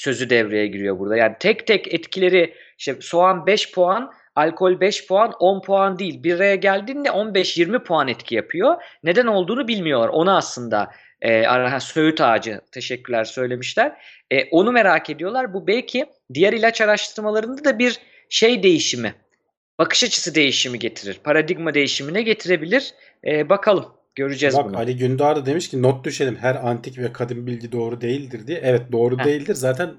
sözü devreye giriyor burada. Yani tek tek etkileri işte soğan 5 puan, alkol 5 puan, 10 puan değil. Bir araya geldiğinde 15-20 puan etki yapıyor. Neden olduğunu bilmiyorlar. Onu aslında e, ha, söğüt ağacı teşekkürler söylemişler. E, onu merak ediyorlar. Bu belki diğer ilaç araştırmalarında da bir şey değişimi, bakış açısı değişimi getirir. Paradigma değişimine getirebilir. E, bakalım. Göreceğiz Bak bunu. Ali Gündar da demiş ki not düşelim her antik ve kadim bilgi doğru değildir diye. Evet doğru Heh. değildir. Zaten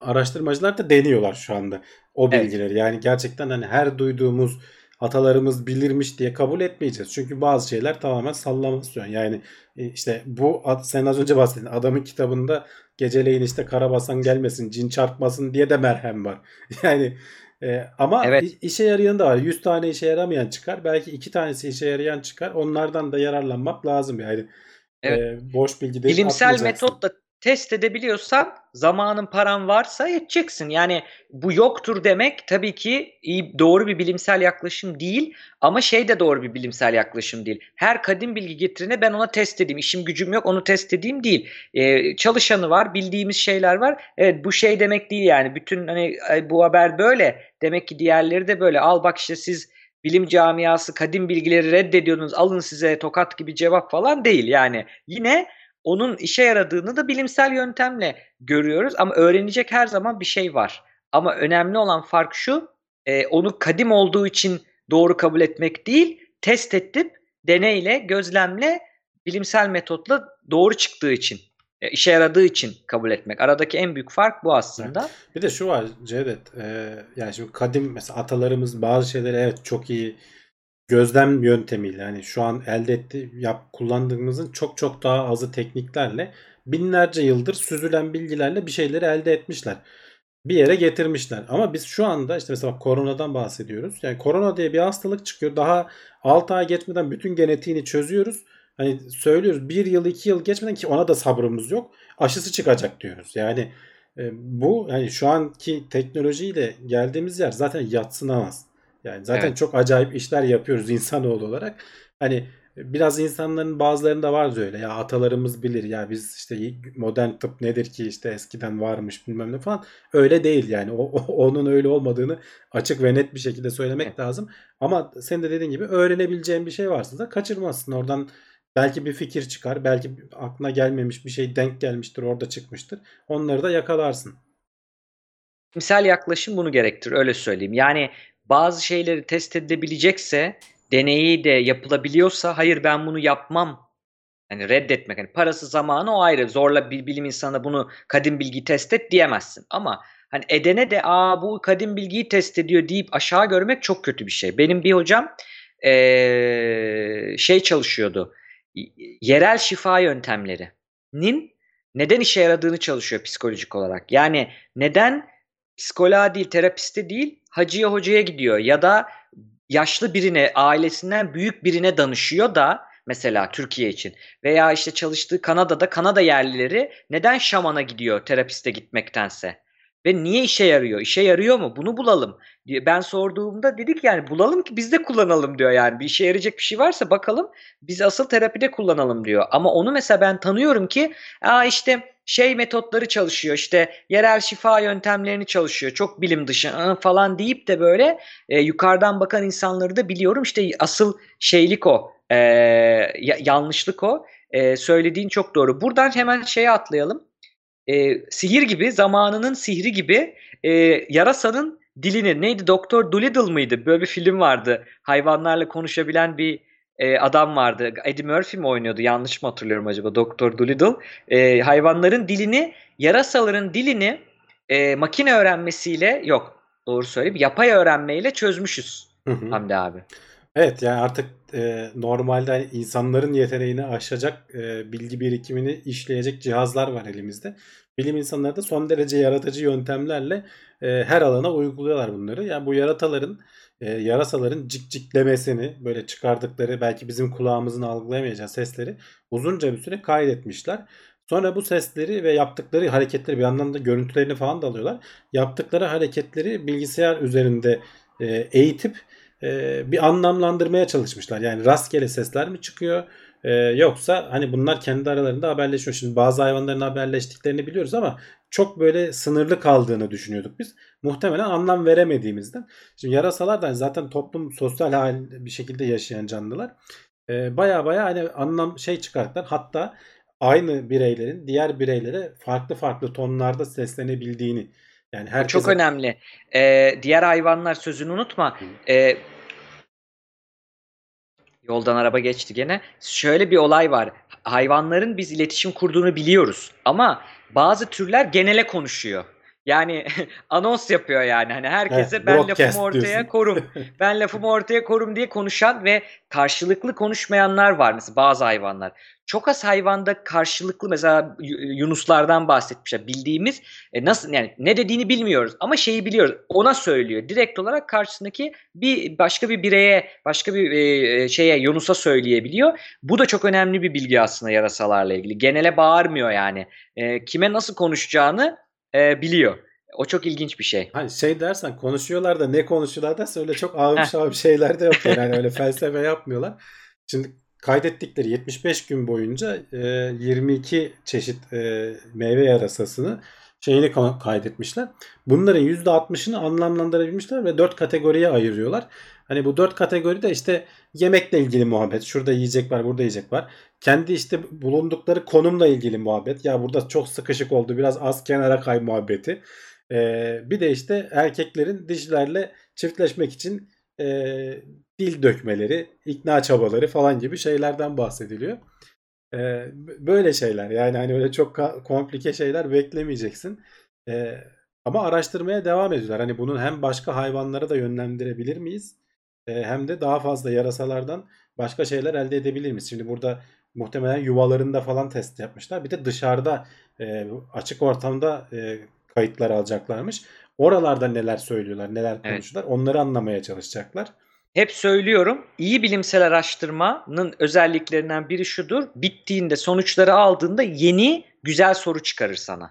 araştırmacılar da deniyorlar şu anda o bilgileri. Evet. Yani gerçekten hani her duyduğumuz atalarımız bilirmiş diye kabul etmeyeceğiz. Çünkü bazı şeyler tamamen sallamasyon. Yani e, işte bu sen az önce bahsettin adamın kitabında geceleyin işte karabasan gelmesin, cin çarpmasın diye de merhem var. Yani ee, ama evet. işe yarayan da var. 100 tane işe yaramayan çıkar. Belki 2 tanesi işe yarayan çıkar. Onlardan da yararlanmak lazım yani. Evet. E, boş bilgi değil. Bilimsel metotla test edebiliyorsan zamanın paran varsa yeteceksin. Yani bu yoktur demek tabii ki iyi, doğru bir bilimsel yaklaşım değil ama şey de doğru bir bilimsel yaklaşım değil. Her kadim bilgi getirene ben ona test edeyim. İşim gücüm yok onu test edeyim değil. Ee, çalışanı var bildiğimiz şeyler var. Evet bu şey demek değil yani bütün hani bu haber böyle demek ki diğerleri de böyle. Al bak işte siz bilim camiası kadim bilgileri reddediyorsunuz alın size tokat gibi cevap falan değil. Yani yine onun işe yaradığını da bilimsel yöntemle görüyoruz ama öğrenecek her zaman bir şey var. Ama önemli olan fark şu, e, onu kadim olduğu için doğru kabul etmek değil, test edip deneyle, gözlemle, bilimsel metotla doğru çıktığı için E, işe yaradığı için kabul etmek. Aradaki en büyük fark bu aslında. Bir de şu var Cevdet. E, yani şimdi kadim mesela atalarımız bazı şeyleri evet çok iyi gözlem yöntemiyle yani şu an elde etti yap kullandığımızın çok çok daha azı tekniklerle binlerce yıldır süzülen bilgilerle bir şeyleri elde etmişler. Bir yere getirmişler. Ama biz şu anda işte mesela koronadan bahsediyoruz. Yani korona diye bir hastalık çıkıyor. Daha 6 ay geçmeden bütün genetiğini çözüyoruz. Hani söylüyoruz bir yıl iki yıl geçmeden ki ona da sabrımız yok. Aşısı çıkacak diyoruz. Yani e, bu yani şu anki teknolojiyle geldiğimiz yer zaten yatsınamaz. Yani zaten Evet. çok acayip işler yapıyoruz insanoğlu olarak. Hani biraz insanların bazılarında var öyle ya atalarımız bilir ya biz işte modern tıp nedir ki işte eskiden varmış bilmem ne falan. Öyle değil yani. O, o- onun öyle olmadığını açık ve net bir şekilde söylemek Evet. lazım. Ama senin de dediğin gibi öğrenebileceğin bir şey varsa da kaçırmazsın. Oradan belki bir fikir çıkar. Belki aklına gelmemiş bir şey denk gelmiştir orada çıkmıştır. Onları da yakalarsın. Misal yaklaşım bunu gerektirir öyle söyleyeyim. Yani bazı şeyleri test edilebilecekse deneyi de yapılabiliyorsa hayır ben bunu yapmam. Hani reddetmek hani parası zamanı o ayrı. Zorla bir bilim insanına bunu kadim bilgiyi test et diyemezsin. Ama hani edene de aa bu kadim bilgiyi test ediyor deyip aşağı görmek çok kötü bir şey. Benim bir hocam eee, şey çalışıyordu. Yerel şifa yöntemlerinin neden işe yaradığını çalışıyor psikolojik olarak. Yani neden psikoloğa değil, terapiste değil, hacıya hocaya gidiyor ya da yaşlı birine, ailesinden büyük birine danışıyor da mesela Türkiye için veya işte çalıştığı Kanada'da Kanada yerlileri neden şamana gidiyor terapiste gitmektense? Ve niye işe yarıyor? İşe yarıyor mu? Bunu bulalım. Ben sorduğumda dedik yani bulalım ki biz de kullanalım diyor yani. Bir işe yarayacak bir şey varsa bakalım biz asıl terapide kullanalım diyor. Ama onu mesela ben tanıyorum ki aa işte şey metotları çalışıyor işte yerel şifa yöntemlerini çalışıyor çok bilim dışı falan deyip de böyle e, yukarıdan bakan insanları da biliyorum işte asıl şeylik o e, ya- yanlışlık o E, söylediğin çok doğru buradan hemen şeye atlayalım E, sihir gibi zamanının sihri gibi e, yarasanın dilini neydi Doktor Dolittle mıydı böyle bir film vardı hayvanlarla konuşabilen bir e, adam vardı. Eddie Murphy mi oynuyordu? Yanlış mı hatırlıyorum acaba? Doktor Dolittle. E, hayvanların dilini, yarasaların dilini e, makine öğrenmesiyle yok doğru söyleyeyim yapay öğrenmeyle çözmüşüz Hı hı. Hamdi abi. Evet yani artık e, normalde hani insanların yeteneğini aşacak e, bilgi birikimini işleyecek cihazlar var elimizde. Bilim insanları da son derece yaratıcı yöntemlerle e, her alana uyguluyorlar bunları. Yani bu yarataların, e, yarasaların cikciklemesini böyle çıkardıkları belki bizim kulağımızın algılayamayacağı sesleri uzunca bir süre kaydetmişler. Sonra bu sesleri ve yaptıkları hareketleri bir yandan da görüntülerini falan da alıyorlar. Yaptıkları hareketleri bilgisayar üzerinde e, eğitip e, bir anlamlandırmaya çalışmışlar. Yani rastgele sesler mi çıkıyor e, yoksa hani bunlar kendi aralarında haberleşiyor. Şimdi bazı hayvanların haberleştiklerini biliyoruz ama çok böyle sınırlı kaldığını düşünüyorduk biz. Muhtemelen anlam veremediğimizden. Şimdi yarasalar da zaten toplum sosyal hal bir şekilde yaşayan canlılar. E, baya baya hani anlam şey çıkarttılar. Hatta aynı bireylerin diğer bireylere farklı farklı tonlarda seslenebildiğini yani herkese çok önemli. E, diğer hayvanlar sözünü unutma. E, Yoldan araba geçti gene. Şöyle bir olay var. Hayvanların biz iletişim kurduğunu biliyoruz ama bazı türler genele konuşuyor. Yani anons yapıyor yani. Hani herkese Evet, ben lafımı ortaya diyorsun. korum. Ben lafımı ortaya korum diye konuşan ve karşılıklı konuşmayanlar var mesela bazı hayvanlar. Çok az hayvanda karşılıklı mesela yunuslardan bahsetmişler. Bildiğimiz e, nasıl yani ne dediğini bilmiyoruz ama şeyi biliyoruz. Ona söylüyor. Direkt olarak karşısındaki bir başka bir bireye, başka bir e, şeye Yunus'a söyleyebiliyor. Bu da çok önemli bir bilgi aslında yarasalarla ilgili. Genele bağırmıyor yani. E, kime nasıl konuşacağını e, biliyor. O çok ilginç bir şey. Hani şey dersen konuşuyorlar da ne konuşuyorlar da öyle çok ağır şahım şeyler de yok. Yani öyle felsefe yapmıyorlar. Şimdi kaydettikleri 75 gün boyunca e, 22 çeşit e, meyve yarasasını şeyini ka- kaydetmişler. Bunların %60'ını anlamlandırabilmişler ve 4 kategoriye ayırıyorlar. Hani bu 4 kategori de işte yemekle ilgili muhabbet. Şurada yiyecek var, burada yiyecek var. Kendi işte bulundukları konumla ilgili muhabbet. Ya burada çok sıkışık oldu, biraz az kenara kay muhabbeti. Ee, bir de işte erkeklerin dişilerle çiftleşmek için e, dil dökmeleri, ikna çabaları falan gibi şeylerden bahsediliyor. E, böyle şeyler yani hani öyle çok komplike şeyler beklemeyeceksin. E, ama araştırmaya devam ediyorlar. Hani bunun hem başka hayvanlara da yönlendirebilir miyiz? Hem de daha fazla yarasalardan başka şeyler elde edebilir miyiz? Şimdi burada muhtemelen yuvalarında falan test yapmışlar. Bir de dışarıda e, açık ortamda e, kayıtlar alacaklarmış. Oralarda neler söylüyorlar, neler Evet. konuşuyorlar onları anlamaya çalışacaklar. Hep söylüyorum, iyi bilimsel araştırmanın özelliklerinden biri şudur. Bittiğinde, sonuçları aldığında yeni güzel soru çıkarır sana.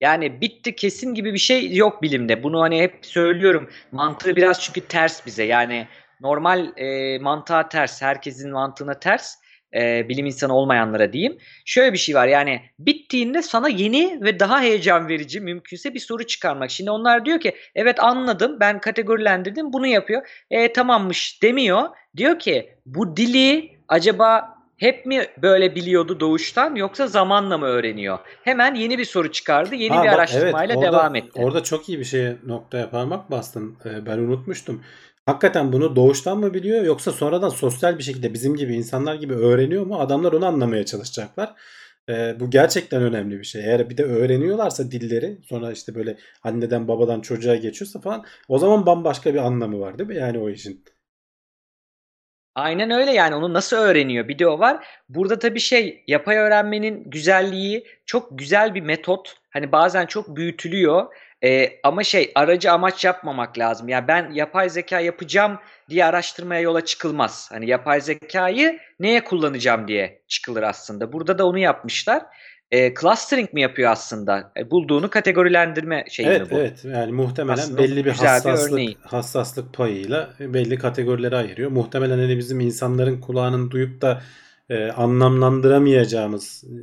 Yani bitti kesin gibi bir şey yok bilimde. Bunu hani hep söylüyorum. Mantığı biraz çünkü ters bize. Yani normal e, mantığa ters, herkesin mantığına ters. E, bilim insanı olmayanlara diyeyim. Şöyle bir şey var yani bittiğinde sana yeni ve daha heyecan verici mümkünse bir soru çıkarmak. Şimdi onlar diyor ki evet anladım ben kategorilendirdim bunu yapıyor. E tamammış demiyor. Diyor ki bu dili acaba hep mi böyle biliyordu doğuştan yoksa zamanla mı öğreniyor? Hemen yeni bir soru çıkardı. Yeni Ha, bir bak, araştırmayla evet, orada, devam etti. Orada çok iyi bir şeye noktaya parmak bastın. Ee, ben unutmuştum. Hakikaten bunu doğuştan mı biliyor yoksa sonradan sosyal bir şekilde bizim gibi insanlar gibi öğreniyor mu? Adamlar onu anlamaya çalışacaklar. Ee, bu gerçekten önemli bir şey. Eğer bir de öğreniyorlarsa dilleri sonra işte böyle anneden babadan çocuğa geçiyorsa falan o zaman bambaşka bir anlamı var değil mi? Yani o işin. Aynen öyle yani onu nasıl öğreniyor bir de o var. Burada tabii şey yapay öğrenmenin güzelliği çok güzel bir metot. Hani bazen çok büyütülüyor. Ee, ama şey aracı amaç yapmamak lazım. Yani ben yapay zeka yapacağım diye araştırmaya yola çıkılmaz. Hani yapay zekayı neye kullanacağım diye çıkılır aslında. Burada da onu yapmışlar. Ee, clustering mi yapıyor aslında? E, bulduğunu kategorilendirme şeyi Evet mi bu? evet yani muhtemelen Aslında belli bir güzel bir hassaslık hassaslık payıyla belli kategorilere ayırıyor. Muhtemelen hani bizim insanların kulağının duyup da e, anlamlandıramayacağımız e,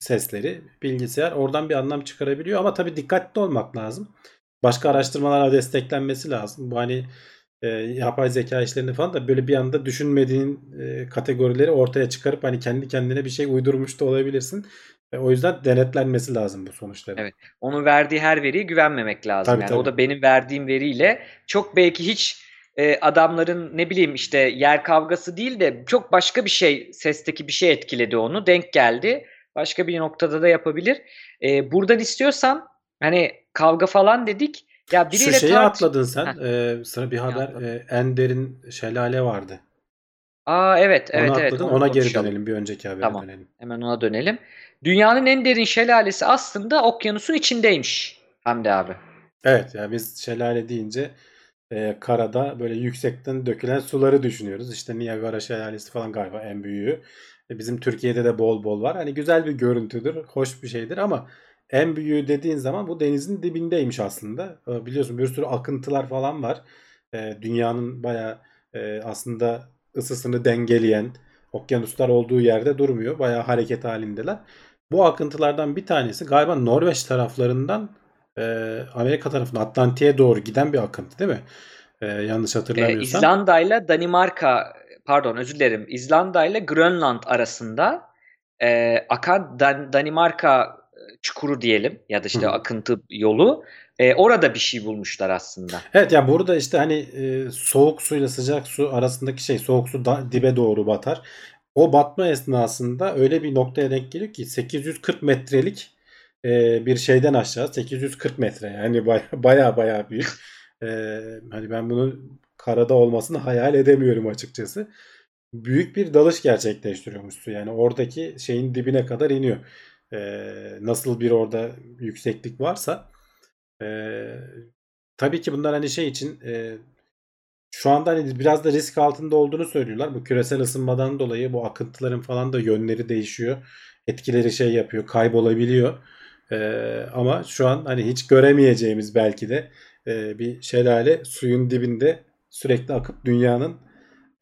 sesleri bilgisayar oradan bir anlam çıkarabiliyor ama tabii dikkatli olmak lazım. Başka araştırmalarla desteklenmesi lazım. Bu hani e, yapay zeka işlerini falan da böyle bir anda düşünmediğin e, kategorileri ortaya çıkarıp hani kendi kendine bir şey uydurmuş da olabilirsin. E, o yüzden denetlenmesi lazım bu sonuçların. Evet. Onun verdiği her veriye güvenmemek lazım. Tabii, yani tabii. o da benim verdiğim veriyle çok belki hiç e, adamların ne bileyim işte yer kavgası değil de çok başka bir şey sesteki bir şey etkiledi onu denk geldi. Başka bir noktada da yapabilir. E, buradan istiyorsan hani kavga falan dedik. Ya Şu biriyle şeyi tart- atladın sen. Heh. Ee, sana bir haber. atladım? e, Ender'in şelale vardı. Aa evet evet Onu evet. atladın. onu Ona geri dönelim. Bir önceki habere Tamam. dönelim. Hemen ona dönelim. Dünyanın en derin şelalesi aslında okyanusun içindeymiş Hamdi abi. Evet yani biz şelale deyince e, karada böyle yüksekten dökülen suları düşünüyoruz. İşte Niagara şelalesi falan galiba en büyüğü. E, bizim Türkiye'de de bol bol var. Hani güzel bir görüntüdür, hoş bir şeydir ama en büyüğü dediğin zaman bu denizin dibindeymiş aslında. E, biliyorsun bir sürü akıntılar falan var. E, dünyanın bayağı e, aslında ısısını dengeleyen okyanuslar olduğu yerde durmuyor. Bayağı hareket halindeler. Bu akıntılardan bir tanesi galiba Norveç taraflarından Amerika tarafına Atlantik'e doğru giden bir akıntı değil mi? E, yanlış Ee, hatırlamıyorsam. İzlanda ile Danimarka pardon özür dilerim İzlanda ile Grönland arasında e, akan Dan- Danimarka çukuru diyelim ya da işte Hı. akıntı yolu e, orada bir şey bulmuşlar aslında. Evet ya burada işte hani e, soğuk suyla sıcak su arasındaki şey soğuk su da, dibe doğru batar. O batma esnasında öyle bir noktaya denk geliyor ki 840 metrelik e, bir şeyden aşağı 840 metre yani baya baya, baya büyük. E, hani ben bunu karada olmasını hayal edemiyorum açıkçası. Büyük bir dalış gerçekleştiriyormuş su yani oradaki şeyin dibine kadar iniyor. E, nasıl bir orada yükseklik varsa e, tabii ki bunlar hani şey için e, şu anda hani biraz da risk altında olduğunu söylüyorlar. Bu küresel ısınmadan dolayı bu akıntıların falan da yönleri değişiyor. Etkileri şey yapıyor, kaybolabiliyor. Ee, ama şu an hani hiç göremeyeceğimiz belki de e, bir şelale suyun dibinde sürekli akıp dünyanın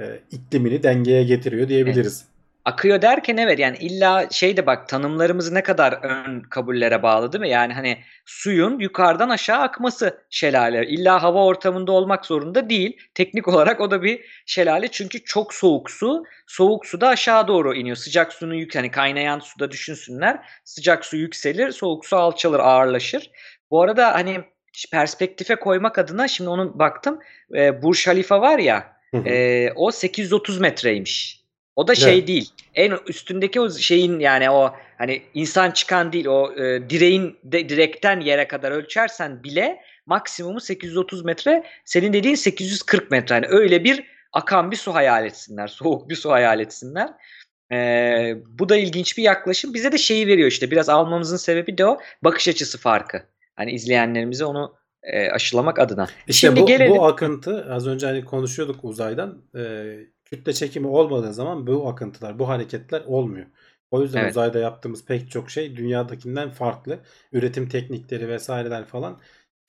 e, iklimini dengeye getiriyor diyebiliriz. Akıyor derken evet yani illa şey de bak tanımlarımız ne kadar ön kabullere bağlı değil mi? Yani hani suyun yukarıdan aşağı akması şelale. İlla hava ortamında olmak zorunda değil. Teknik olarak o da bir şelale çünkü çok soğuk su. Soğuk su da aşağı doğru iniyor. Sıcak suyun yük hani kaynayan suda düşünsünler. Sıcak su yükselir, soğuk su alçalır, ağırlaşır. Bu arada hani perspektife koymak adına şimdi onun baktım. E, Burj Halifa var ya Hı hı. e, o 830 metreymiş. O da şey Evet. değil. En üstündeki o şeyin yani o hani insan çıkan değil o e, direğin de, direkten yere kadar ölçersen bile maksimumu 830 metre. Senin dediğin 840 metre. Yani öyle bir akan bir su hayal etsinler. Soğuk bir su hayal etsinler. Ee, bu da ilginç bir yaklaşım. Bize de şeyi veriyor işte. Biraz almamızın sebebi de o bakış açısı farkı. Hani izleyenlerimize onu e, aşılamak adına. İşte Şimdi bu, gelelim. bu akıntı az önce hani konuşuyorduk uzaydan e, kütle çekimi olmadığı zaman bu akıntılar, bu hareketler olmuyor. O yüzden Evet. uzayda yaptığımız pek çok şey dünyadakinden farklı. Üretim teknikleri vesaireler falan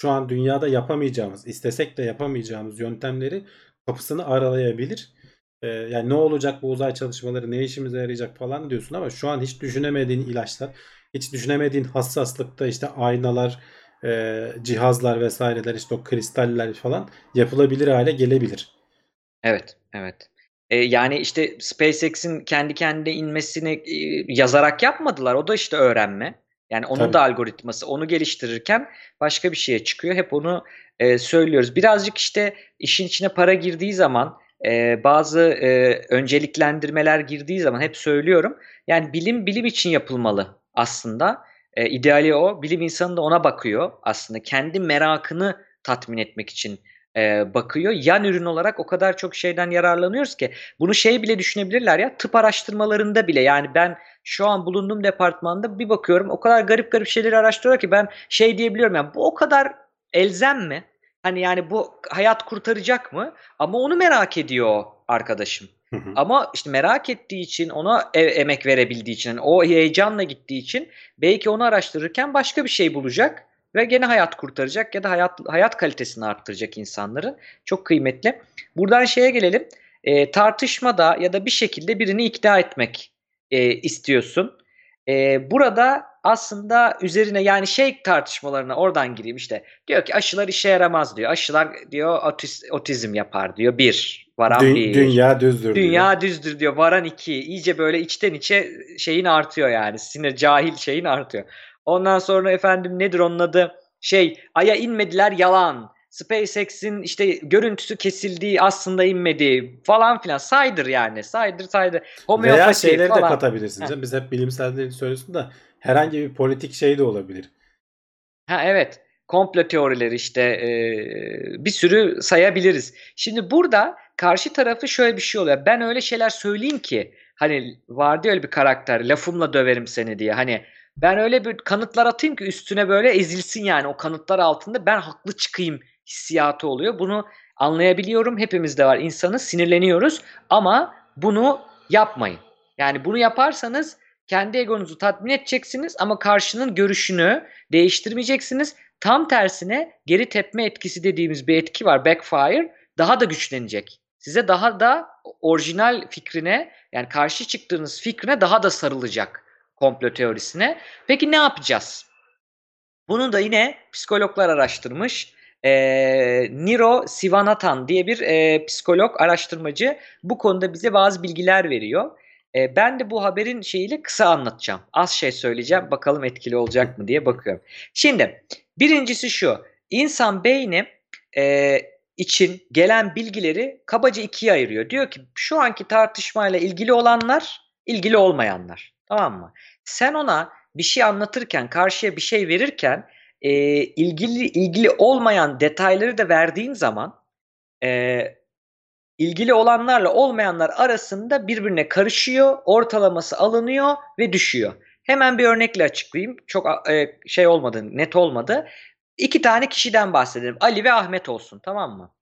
şu an dünyada yapamayacağımız, istesek de yapamayacağımız yöntemleri kapısını aralayabilir. E, yani ne olacak bu uzay çalışmaları, ne işimize yarayacak falan diyorsun ama şu an hiç düşünemediğin ilaçlar, hiç düşünemediğin hassaslıkta işte aynalar, e, cihazlar vesaireler işte o kristaller falan yapılabilir hale gelebilir. Evet, evet. Ee, yani işte SpaceX'in kendi kendine inmesini e, yazarak yapmadılar. O da işte öğrenme. Yani onun Tabii. da algoritması. Onu geliştirirken başka bir şeye çıkıyor. Hep onu e, söylüyoruz. Birazcık işte işin içine para girdiği zaman e, bazı e, önceliklendirmeler girdiği zaman hep söylüyorum. Yani bilim bilim için yapılmalı aslında. E, ideali o. Bilim insanı da ona bakıyor aslında. Kendi merakını tatmin etmek için e, bakıyor. Yan ürün olarak o kadar çok şeyden yararlanıyoruz ki bunu şey bile düşünebilirler ya tıp araştırmalarında bile yani ben şu an bulunduğum departmanda bir bakıyorum o kadar garip garip şeyleri araştırıyor ki ben şey diyebiliyorum yani bu o kadar elzem mi? Hani yani bu hayat kurtaracak mı? Ama onu merak ediyor arkadaşım. Hı hı. Ama işte merak ettiği için ona e- emek verebildiği için yani o heyecanla gittiği için belki onu araştırırken başka bir şey bulacak ve gene hayat kurtaracak ya da hayat hayat kalitesini arttıracak insanların. Çok kıymetli. Buradan şeye gelelim. E, tartışmada ya da bir şekilde birini ikna etmek e, istiyorsun. E, burada aslında üzerine yani şey tartışmalarına oradan gireyim işte. Diyor ki aşılar işe yaramaz diyor. Aşılar diyor otiz, otizm yapar diyor. Bir. Varan Dü- bir. dünya düzdür diyor. Dünya düzdür diyor. Varan iki. İyice böyle içten içe şeyin artıyor yani. Sinir cahil şeyin artıyor. Ondan sonra efendim nedir onun adı? Şey Ay'a inmediler yalan. SpaceX'in işte görüntüsü kesildiği aslında inmedi falan filan. Saydır yani. Saydır saydır. Veya Homeopati şeyleri de falan. katabilirsin. Heh. canım. Biz hep bilimsel söylüyorsun da herhangi bir politik şey de olabilir. Ha evet. Komplo teorileri işte e, bir sürü sayabiliriz. Şimdi burada karşı tarafı şöyle bir şey oluyor. Ben öyle şeyler söyleyeyim ki hani vardı öyle bir karakter lafımla döverim seni diye. Hani ben öyle bir kanıtlar atayım ki üstüne böyle ezilsin yani o kanıtlar altında ben haklı çıkayım hissiyatı oluyor. Bunu anlayabiliyorum. Hepimizde var. İnsanız sinirleniyoruz ama bunu yapmayın. Yani bunu yaparsanız kendi egonuzu tatmin edeceksiniz ama karşının görüşünü değiştirmeyeceksiniz. Tam tersine geri tepme etkisi dediğimiz bir etki var. Backfire daha da güçlenecek. Size daha da orijinal fikrine yani karşı çıktığınız fikrine daha da sarılacak komplo teorisine. Peki ne yapacağız? Bunu da yine psikologlar araştırmış. Ee, Niro Sivanathan diye bir e, psikolog araştırmacı bu konuda bize bazı bilgiler veriyor. E, ben de bu haberin şeyiyle kısa anlatacağım. Az şey söyleyeceğim. Bakalım etkili olacak mı diye bakıyorum. Şimdi birincisi şu. İnsan beyni e, için gelen bilgileri kabaca ikiye ayırıyor. Diyor ki şu anki tartışmayla ilgili olanlar, ilgili olmayanlar. Tamam mı? Sen ona bir şey anlatırken, karşıya bir şey verirken e, ilgili ilgili olmayan detayları da verdiğin zaman e, ilgili olanlarla olmayanlar arasında birbirine karışıyor, ortalaması alınıyor ve düşüyor. Hemen bir örnekle açıklayayım. Çok e, şey olmadı, net olmadı. İki tane kişiden bahsedelim. Ali ve Ahmet olsun, tamam mı?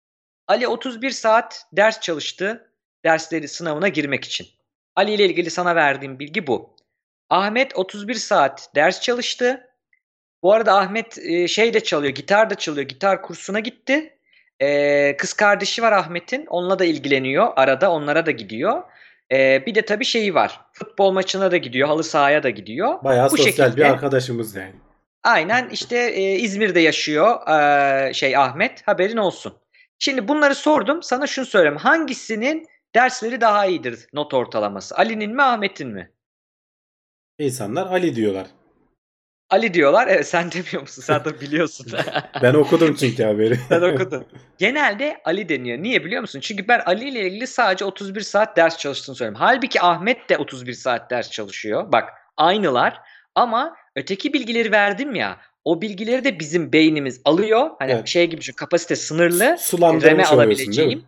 Ali 31 saat ders çalıştı, dersleri sınavına girmek için. Ali ile ilgili sana verdiğim bilgi bu. Ahmet 31 saat ders çalıştı. Bu arada Ahmet e, şey de çalıyor, gitar da çalıyor. Gitar kursuna gitti. Ee, kız kardeşi var Ahmet'in. Onunla da ilgileniyor. Arada onlara da gidiyor. Ee, bir de tabii şeyi var. Futbol maçına da gidiyor. Halı sahaya da gidiyor. Bayağı Bu sosyal şekilde- bir arkadaşımız yani. Aynen işte e, İzmir'de yaşıyor e, şey Ahmet. Haberin olsun. Şimdi bunları sordum. Sana şunu söyleyeyim. Hangisinin dersleri daha iyidir not ortalaması? Ali'nin mi Ahmet'in mi? İnsanlar Ali diyorlar. Ali diyorlar. Evet sen demiyor musun? Sen de biliyorsun. Ben okudum çünkü haberi. Sen okudun. Genelde Ali deniyor. Niye biliyor musun? Çünkü ben Ali ile ilgili sadece 31 saat ders çalıştığını söylüyorum. Halbuki Ahmet de 31 saat ders çalışıyor. Bak aynılar ama öteki bilgileri verdim ya. O bilgileri de bizim beynimiz alıyor. Hani Evet. şey gibi şu kapasite sınırlı. Sulandırmış reme alabileceğim.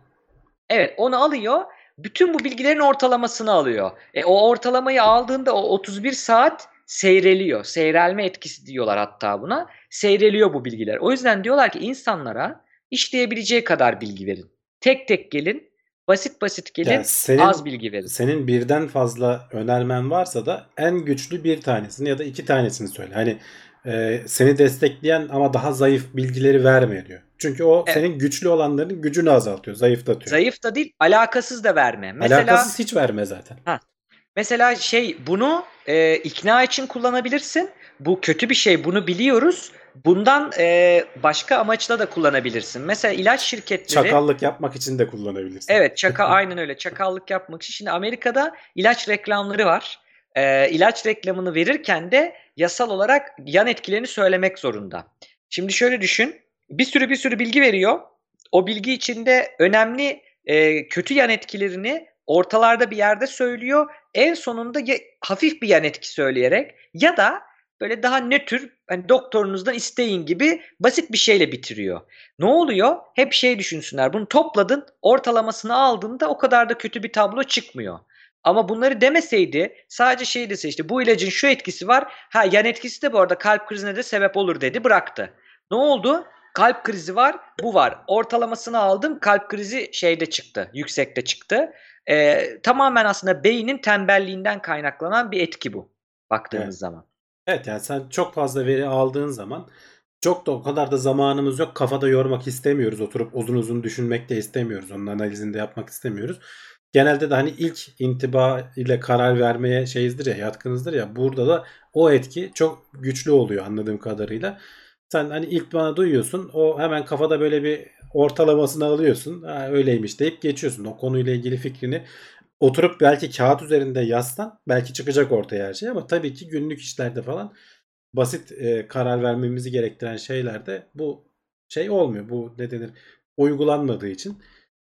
Evet onu alıyor. Bütün bu bilgilerin ortalamasını alıyor. E, o ortalamayı aldığında o 31 saat seyreliyor. Seyrelme etkisi diyorlar hatta buna. Seyreliyor bu bilgiler. O yüzden diyorlar ki insanlara işleyebileceği kadar bilgi verin. Tek tek gelin. Basit basit gelin. Yani senin, Az bilgi verin. senin birden fazla önermen varsa da en güçlü bir tanesini ya da iki tanesini söyle. Hani e, seni destekleyen ama daha zayıf bilgileri verme diyor. Çünkü o Evet. senin güçlü olanların gücünü azaltıyor, zayıflatıyor. Zayıf da değil, alakasız da verme. Mesela Alakasız hiç verme zaten. Mesela şey bunu e, ikna için kullanabilirsin. Bu kötü bir şey bunu biliyoruz. Bundan e, başka amaçla da kullanabilirsin. Mesela ilaç şirketleri Çakallık yapmak için de kullanabilirsin. Evet çaka aynen öyle çakallık yapmak için. Şimdi Amerika'da ilaç reklamları var. Ee, ilaç reklamını verirken de yasal olarak yan etkilerini söylemek zorunda. Şimdi şöyle düşün. Bir sürü bir sürü bilgi veriyor. O bilgi içinde önemli e, kötü yan etkilerini ortalarda bir yerde söylüyor. En sonunda ya, hafif bir yan etki söyleyerek ya da böyle daha nötr hani doktorunuzdan isteyin gibi basit bir şeyle bitiriyor. Ne oluyor? Hep şey düşünsünler. Bunu topladın, ortalamasını aldığında o kadar da kötü bir tablo çıkmıyor. Ama bunları demeseydi sadece şey dese işte bu ilacın şu etkisi var. Ha yan etkisi de bu arada kalp krizine de sebep olur dedi bıraktı. Ne oldu? Kalp krizi var bu var. Ortalamasını aldım kalp krizi şeyde çıktı yüksekte çıktı. Ee, tamamen aslında beynin tembelliğinden kaynaklanan bir etki bu baktığımız Evet. zaman. Evet yani sen çok fazla veri aldığın zaman çok da o kadar da zamanımız yok. Kafada yormak istemiyoruz. Oturup uzun uzun düşünmek de istemiyoruz. Onun analizini de yapmak istemiyoruz. Genelde de hani ilk intiba ile karar vermeye şeyizdir ya yatkınızdır ya. Burada da o etki çok güçlü oluyor anladığım kadarıyla. Sen hani ilk bana duyuyorsun. O hemen kafada böyle bir ortalamasını alıyorsun. Ha, öyleymiş deyip geçiyorsun. O konuyla ilgili fikrini oturup belki kağıt üzerinde yazsan belki çıkacak ortaya her şey ama tabii ki günlük işlerde falan basit e, karar vermemizi gerektiren şeylerde bu şey olmuyor. Bu ne denir? Uygulanmadığı için.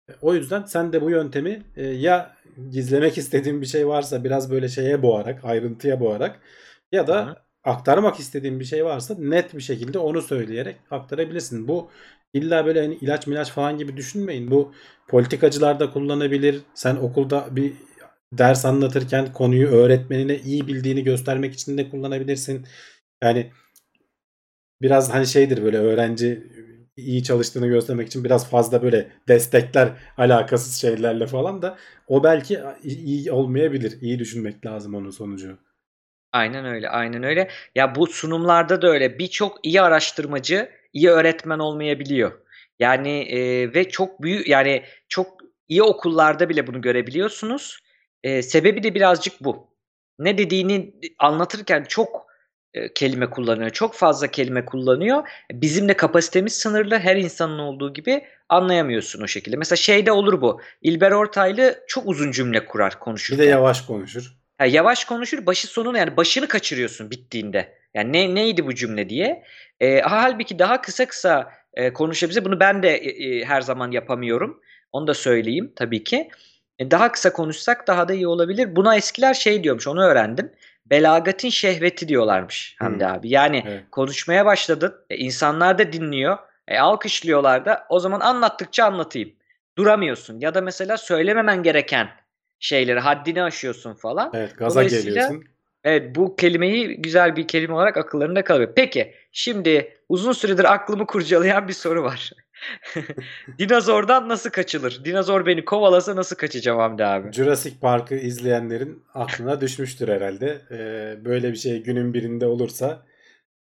E, O yüzden sen de bu yöntemi e, ya gizlemek istediğin bir şey varsa biraz böyle şeye boğarak, ayrıntıya boğarak ya da Hı. aktarmak istediğin bir şey varsa net bir şekilde onu söyleyerek aktarabilirsin. Bu illa böyle hani ilaç milaç falan gibi düşünmeyin. Bu politikacılar da kullanabilir. Sen okulda bir ders anlatırken konuyu öğretmenine iyi bildiğini göstermek için de kullanabilirsin. Yani biraz hani şeydir böyle öğrenci iyi çalıştığını göstermek için biraz fazla böyle destekler alakasız şeylerle falan da o belki iyi olmayabilir. İyi düşünmek lazım onun sonucu. Aynen öyle, aynen öyle. Ya bu sunumlarda da öyle. Birçok iyi araştırmacı iyi öğretmen olmayabiliyor. Yani e, ve çok büyük yani çok iyi okullarda bile bunu görebiliyorsunuz. E, sebebi de birazcık bu. Ne dediğini anlatırken çok e, kelime kullanıyor. Çok fazla kelime kullanıyor. Bizim de kapasitemiz sınırlı. Her insanın olduğu gibi anlayamıyorsun o şekilde. Mesela şeyde olur bu. İlber Ortaylı çok uzun cümle kurar Bir konuşurken. de yavaş konuşur. Ha, yavaş konuşur başı sonunu yani başını kaçırıyorsun bittiğinde. Yani ne neydi bu cümle diye. E, halbuki daha kısa kısa e, konuşabilse bunu ben de e, e, her zaman yapamıyorum. Onu da söyleyeyim tabii ki. E, daha kısa konuşsak daha da iyi olabilir. Buna eskiler şey diyormuş onu öğrendim. Belagatin şehveti diyorlarmış Hamdi Hmm. abi. Yani Evet. konuşmaya başladın. E, insanlar da dinliyor. E, alkışlıyorlar da. O zaman anlattıkça anlatayım. Duramıyorsun. Ya da mesela söylememen gereken şeyleri haddini aşıyorsun falan. Evet gaza geliyorsun. Evet bu kelimeyi güzel bir kelime olarak akıllarında kalıyor. Peki şimdi uzun süredir aklımı kurcalayan bir soru var. Dinozordan nasıl kaçılır? Dinozor beni kovalasa nasıl kaçacağım Hamdi abi? Jurassic Park'ı izleyenlerin aklına düşmüştür herhalde. Ee, böyle bir şey günün birinde olursa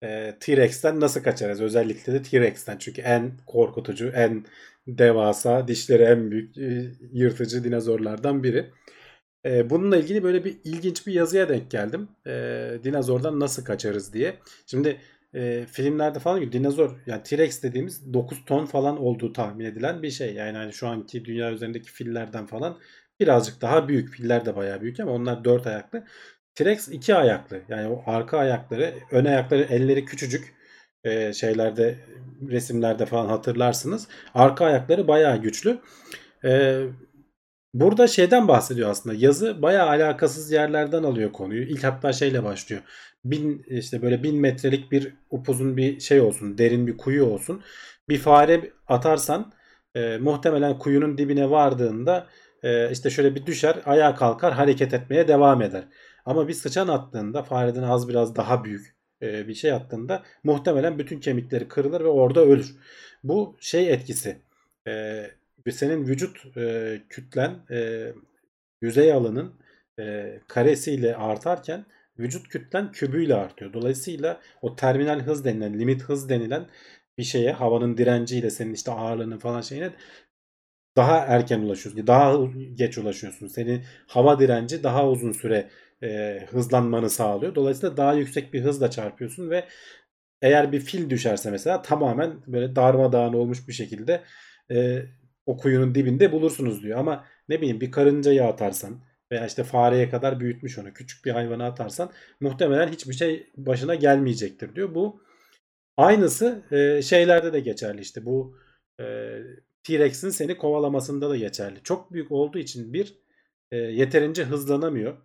e, T-Rex'ten nasıl kaçarız? Özellikle de T-Rex'ten. Çünkü en korkutucu, en devasa, dişleri en büyük e, yırtıcı dinozorlardan biri. E, bununla ilgili böyle bir ilginç bir yazıya denk geldim. E, dinozordan nasıl kaçarız diye. Şimdi e, filmlerde falan diyor, dinozor yani T-Rex dediğimiz 9 ton falan olduğu tahmin edilen bir şey. Yani hani şu anki dünya üzerindeki fillerden falan birazcık daha büyük. Filler de bayağı büyük ama onlar dört ayaklı. T-Rex iki ayaklı. Yani o arka ayakları, ön ayakları, elleri küçücük. Ee, şeylerde resimlerde falan hatırlarsınız. Arka ayakları bayağı güçlü. Ee, burada şeyden bahsediyor aslında. Yazı bayağı alakasız yerlerden alıyor konuyu. İlk hatta şeyle başlıyor. Bin işte böyle bin metrelik bir upuzun bir şey olsun, derin bir kuyu olsun. Bir fare atarsan e, muhtemelen kuyunun dibine vardığında e, işte şöyle bir düşer, ayağa kalkar, hareket etmeye devam eder. Ama bir sıçan attığında fareden az biraz daha büyük e, bir şey attığında muhtemelen bütün kemikleri kırılır ve orada ölür. Bu şey etkisi. E, senin vücut e, kütlen e, yüzey alanın e, karesiyle artarken vücut kütlen kübüyle artıyor. Dolayısıyla o terminal hız denilen, limit hız denilen bir şeye havanın direnciyle senin işte ağırlığının falan şeyine daha erken ulaşıyorsun. Daha geç ulaşıyorsun. Senin hava direnci daha uzun süre e, hızlanmanı sağlıyor. Dolayısıyla daha yüksek bir hızla çarpıyorsun ve eğer bir fil düşerse mesela tamamen böyle darmadağın olmuş bir şekilde e, o kuyunun dibinde bulursunuz diyor. Ama ne bileyim bir karıncayı atarsan veya işte fareye kadar büyütmüş onu küçük bir hayvana atarsan muhtemelen hiçbir şey başına gelmeyecektir diyor. Bu aynısı e, şeylerde de geçerli işte bu e, T-Rex'in seni kovalamasında da geçerli. Çok büyük olduğu için bir e, yeterince hızlanamıyor.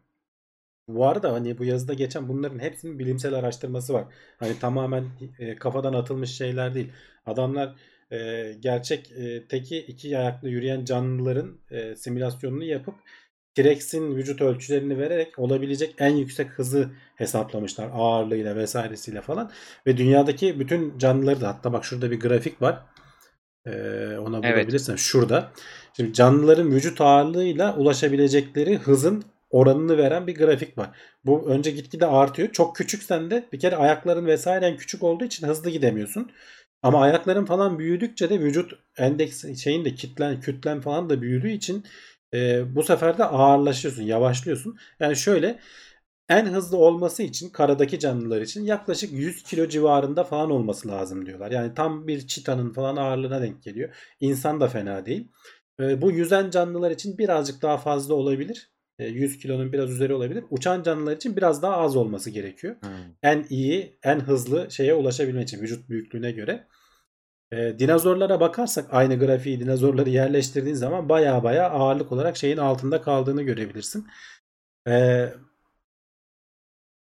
Bu arada hani bu yazıda geçen bunların hepsinin bilimsel araştırması var. Hani tamamen kafadan atılmış şeyler değil. Adamlar e, gerçek e, teki iki ayaklı yürüyen canlıların e, simülasyonunu yapıp T-Rex'in vücut ölçülerini vererek olabilecek en yüksek hızı hesaplamışlar ağırlığıyla vesairesiyle falan ve dünyadaki bütün canlıları da hatta bak şurada bir grafik var. Ee, ona Evet. bulabilirsen şurada. Şimdi canlıların vücut ağırlığıyla ulaşabilecekleri hızın oranını veren bir grafik var. Bu önce gitgide artıyor. Çok küçüksen de bir kere ayakların vesairen küçük olduğu için hızlı gidemiyorsun. Ama ayakların falan büyüdükçe de vücut endeks şeyin de kitlen kütlen falan da büyüdüğü için e, bu sefer de ağırlaşıyorsun, yavaşlıyorsun. Yani şöyle en hızlı olması için karadaki canlılar için yaklaşık 100 kilo civarında falan olması lazım diyorlar. Yani tam bir çitanın falan ağırlığına denk geliyor. İnsan da fena değil. E, bu yüzen canlılar için birazcık daha fazla olabilir. E, 100 kilonun biraz üzeri olabilir. Uçan canlılar için biraz daha az olması gerekiyor. En iyi, en hızlı şeye ulaşabilmek için vücut büyüklüğüne göre. E, dinozorlara bakarsak aynı grafiği dinozorları yerleştirdiğin zaman baya baya ağırlık olarak şeyin altında kaldığını görebilirsin. E,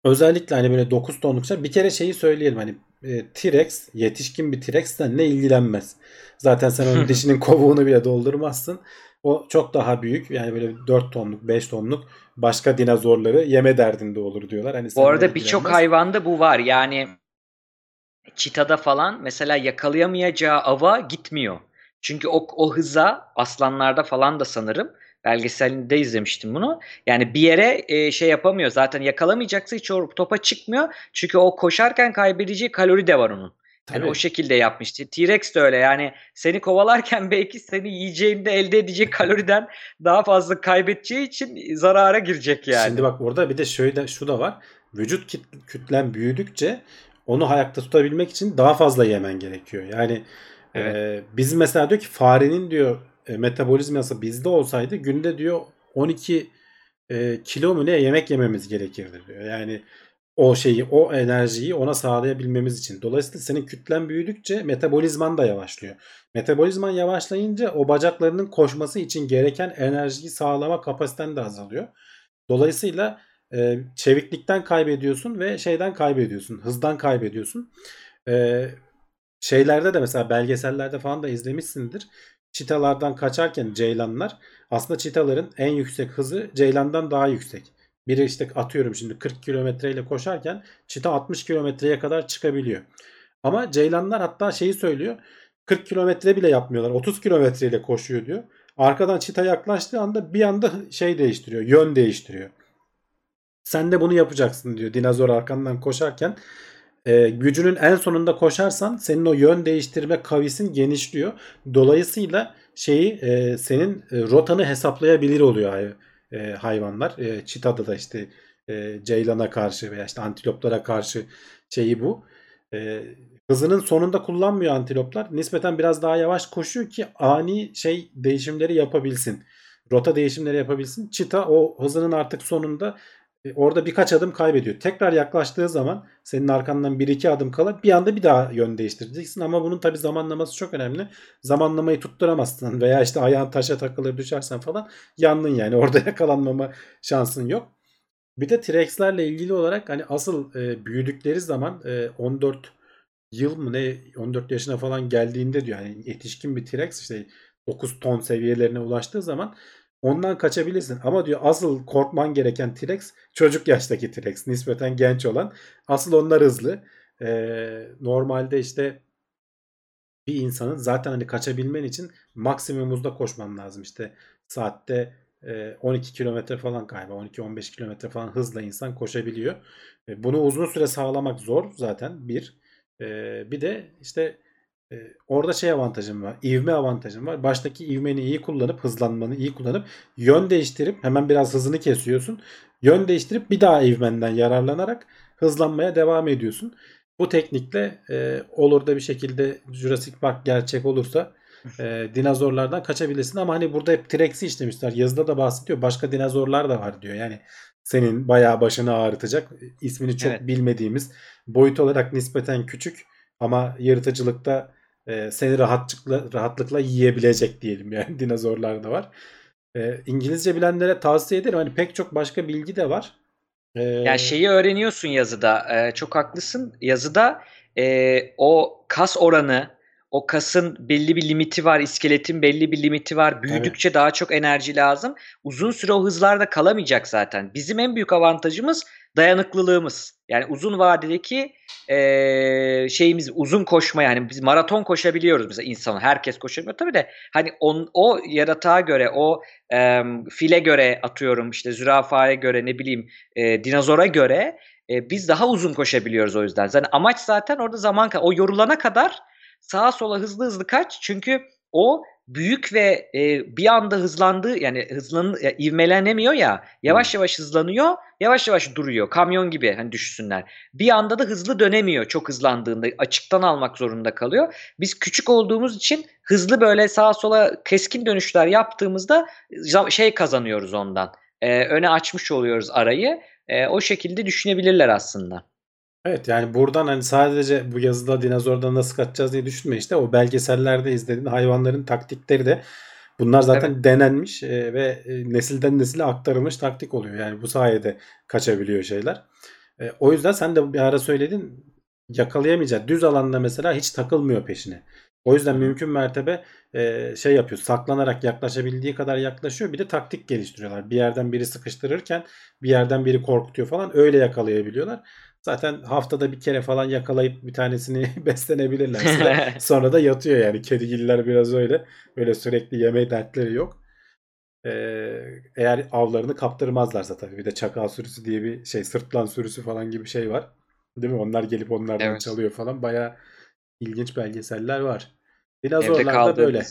özellikle hani böyle 9 tonluk şey. Bir kere şeyi söyleyelim hani e, T-Rex yetişkin bir T-Rex'ten ne ilgilenmez. Zaten sen onun dişinin kovuğunu bile doldurmazsın. O çok daha büyük yani böyle 4 tonluk 5 tonluk başka dinozorları yeme derdinde olur diyorlar. Hani Bu arada birçok hayvanda bu var. Yani çitada falan mesela yakalayamayacağı ava gitmiyor. Çünkü o, o hıza aslanlarda falan da sanırım belgeselinde izlemiştim bunu. Yani bir yere e, şey yapamıyor. Zaten yakalamayacaksa hiç o topa çıkmıyor. Çünkü o koşarken kaybedeceği kalori de var onun. Yani Tabii. o şekilde yapmıştı. T-Rex de öyle yani seni kovalarken belki seni yiyeceğinde elde edecek kaloriden daha fazla kaybedeceği için zarara girecek yani. Şimdi bak orada bir de şöyle şu da var. Vücut kütlen büyüdükçe onu ayakta tutabilmek için daha fazla yemen gerekiyor. Yani Evet. e, biz mesela diyor ki farenin diyor e, metabolizması bizde olsaydı günde diyor 12 e, kilo mu ne yemek yememiz gerekirdi diyor. Yani o şeyi, o enerjiyi ona sağlayabilmemiz için. Dolayısıyla senin kütlen büyüdükçe metabolizman da yavaşlıyor. Metabolizman yavaşlayınca o bacaklarının koşması için gereken enerjiyi sağlama kapasiten de azalıyor. Dolayısıyla e, çeviklikten kaybediyorsun ve şeyden kaybediyorsun. Hızdan kaybediyorsun. E, şeylerde de mesela belgesellerde falan da izlemişsindir. Çitalardan kaçarken ceylanlar aslında çitaların en yüksek hızı ceylandan daha yüksek. Biri işte atıyorum şimdi 40 kilometreyle koşarken çita 60 kilometreye kadar çıkabiliyor. Ama ceylanlar hatta şeyi söylüyor. 40 kilometre bile yapmıyorlar. 30 kilometreyle koşuyor diyor. Arkadan çita yaklaştığı anda bir anda şey değiştiriyor. Yön değiştiriyor. Sen de bunu yapacaksın diyor. Dinozor arkandan koşarken. E, gücünün en sonunda koşarsan senin o yön değiştirme kavisin genişliyor. Dolayısıyla şeyi e, senin e, rotanı hesaplayabilir oluyor e, hayvanlar. E, çitada da işte e, ceylana karşı veya işte antiloplara karşı şeyi bu. E, hızının sonunda kullanmıyor antiloplar. Nispeten biraz daha yavaş koşuyor ki ani şey değişimleri yapabilsin. Rota değişimleri yapabilsin. Çita o hızının artık sonunda orada birkaç adım kaybediyor. Tekrar yaklaştığı zaman senin arkandan bir iki adım kala bir anda bir daha yön değiştireceksin ama bunun tabi zamanlaması çok önemli. Zamanlamayı tutturamazsın veya işte ayağın taşa takılır düşersen falan yandın yani orada yakalanmama şansın yok. Bir de T-Rex'lerle ilgili olarak hani asıl e, büyüdükleri zaman e, 14 yıl mı ne 14 yaşına falan geldiğinde diyor yani yetişkin bir T-Rex işte 9 ton seviyelerine ulaştığı zaman ondan kaçabilirsin. Ama diyor asıl korkman gereken T-Rex çocuk yaştaki T-Rex nispeten genç olan. Asıl onlar hızlı. Ee, normalde işte bir insanın zaten hani kaçabilmen için maksimum hızda koşman lazım. İşte saatte 12 kilometre falan galiba 12-15 kilometre falan hızla insan koşabiliyor. E, bunu uzun süre sağlamak zor zaten bir. E, bir de işte e, orada şey avantajım var. ivme avantajım var. Baştaki ivmeni iyi kullanıp hızlanmanı iyi kullanıp yön değiştirip hemen biraz hızını kesiyorsun. Yön değiştirip bir daha ivmenden yararlanarak hızlanmaya devam ediyorsun. Bu teknikle e, olur da bir şekilde Jurassic Park gerçek olursa e, dinozorlardan kaçabilirsin ama hani burada hep T-Rex'i işlemişler. Yazıda da bahsediyor. Başka dinozorlar da var diyor. Yani senin bayağı başını ağrıtacak. ismini çok Evet. bilmediğimiz boyut olarak nispeten küçük ama yırtıcılıkta e, seni rahatlıkla rahatlıkla yiyebilecek diyelim yani dinozorlar da var. E, İngilizce bilenlere tavsiye ederim. Hani pek çok başka bilgi de var. E, Yani şeyi öğreniyorsun yazıda. Ee, çok haklısın. Yazıda e, o kas oranı, o kasın belli bir limiti var, iskeletin belli bir limiti var. Büyüdükçe daha çok enerji lazım. Uzun süre o hızlarda kalamayacak zaten. Bizim en büyük avantajımız dayanıklılığımız. Yani uzun vadedeki e, şeyimiz uzun koşma yani biz maraton koşabiliyoruz mesela insan herkes koşamıyor tabii de hani on, o yaratığa göre o e, file göre atıyorum işte zürafaya göre ne bileyim e, dinozora göre e, biz daha uzun koşabiliyoruz o yüzden. Yani amaç zaten orada zaman o yorulana kadar sağa sola hızlı hızlı kaç çünkü o büyük ve e, bir anda hızlandığı yani hızlan ya, ivmelenemiyor ya yavaş yavaş hızlanıyor yavaş yavaş duruyor. Kamyon gibi hani düşünsünler bir anda da hızlı dönemiyor çok hızlandığında açıktan almak zorunda kalıyor. Biz küçük olduğumuz için hızlı böyle sağa sola keskin dönüşler yaptığımızda şey kazanıyoruz ondan. E, öne açmış oluyoruz arayı. E, o şekilde düşünebilirler aslında. Evet yani buradan hani sadece bu yazıda dinozordan nasıl kaçacağız diye düşünme işte o belgesellerde izlediğin hayvanların taktikleri de bunlar zaten denenmiş e, ve e, nesilden nesile aktarılmış taktik oluyor. Yani bu sayede kaçabiliyor şeyler. E, o yüzden sen de bir ara söyledin yakalayamayacak. Düz alanda mesela hiç takılmıyor peşine. O yüzden mümkün mertebe e, şey yapıyor. Saklanarak yaklaşabildiği kadar yaklaşıyor. Bir de taktik geliştiriyorlar. Bir yerden biri sıkıştırırken bir yerden biri korkutuyor falan. Öyle yakalayabiliyorlar. Zaten haftada bir kere falan yakalayıp bir tanesini beslenebilirlerse sonra da yatıyor yani. Kedigiller biraz öyle. Böyle sürekli yeme dertleri yok. Ee, eğer avlarını kaptırmazlarsa tabii. Bir de çakal sürüsü diye bir şey sırtlan sürüsü falan gibi bir şey var. Değil mi? Onlar gelip onlardan Evet. çalıyor falan. Baya ilginç belgeseller var. Dinozorlar da böyle.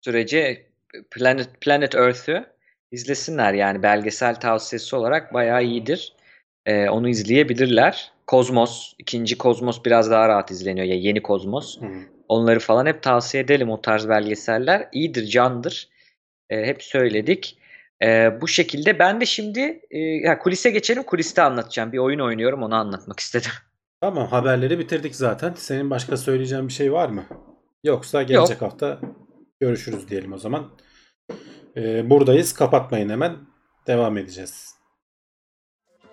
sürece Planet Planet Earth'ü izlesinler yani belgesel tavsiyesi olarak bayağı iyidir. Ee, onu izleyebilirler. Kozmos, ikinci Kozmos biraz daha rahat izleniyor ya yeni Kozmos. Hı. Onları falan hep tavsiye edelim o tarz belgeseller. İyidir, candır. Ee, hep söyledik. Ee, bu şekilde ben de şimdi e, ya kulise geçelim. Kuliste anlatacağım. Bir oyun oynuyorum onu anlatmak istedim. Tamam haberleri bitirdik zaten. Senin başka söyleyeceğin bir şey var mı? Yoksa gelecek hafta görüşürüz diyelim o zaman. Ee, buradayız. Kapatmayın hemen. Devam edeceğiz.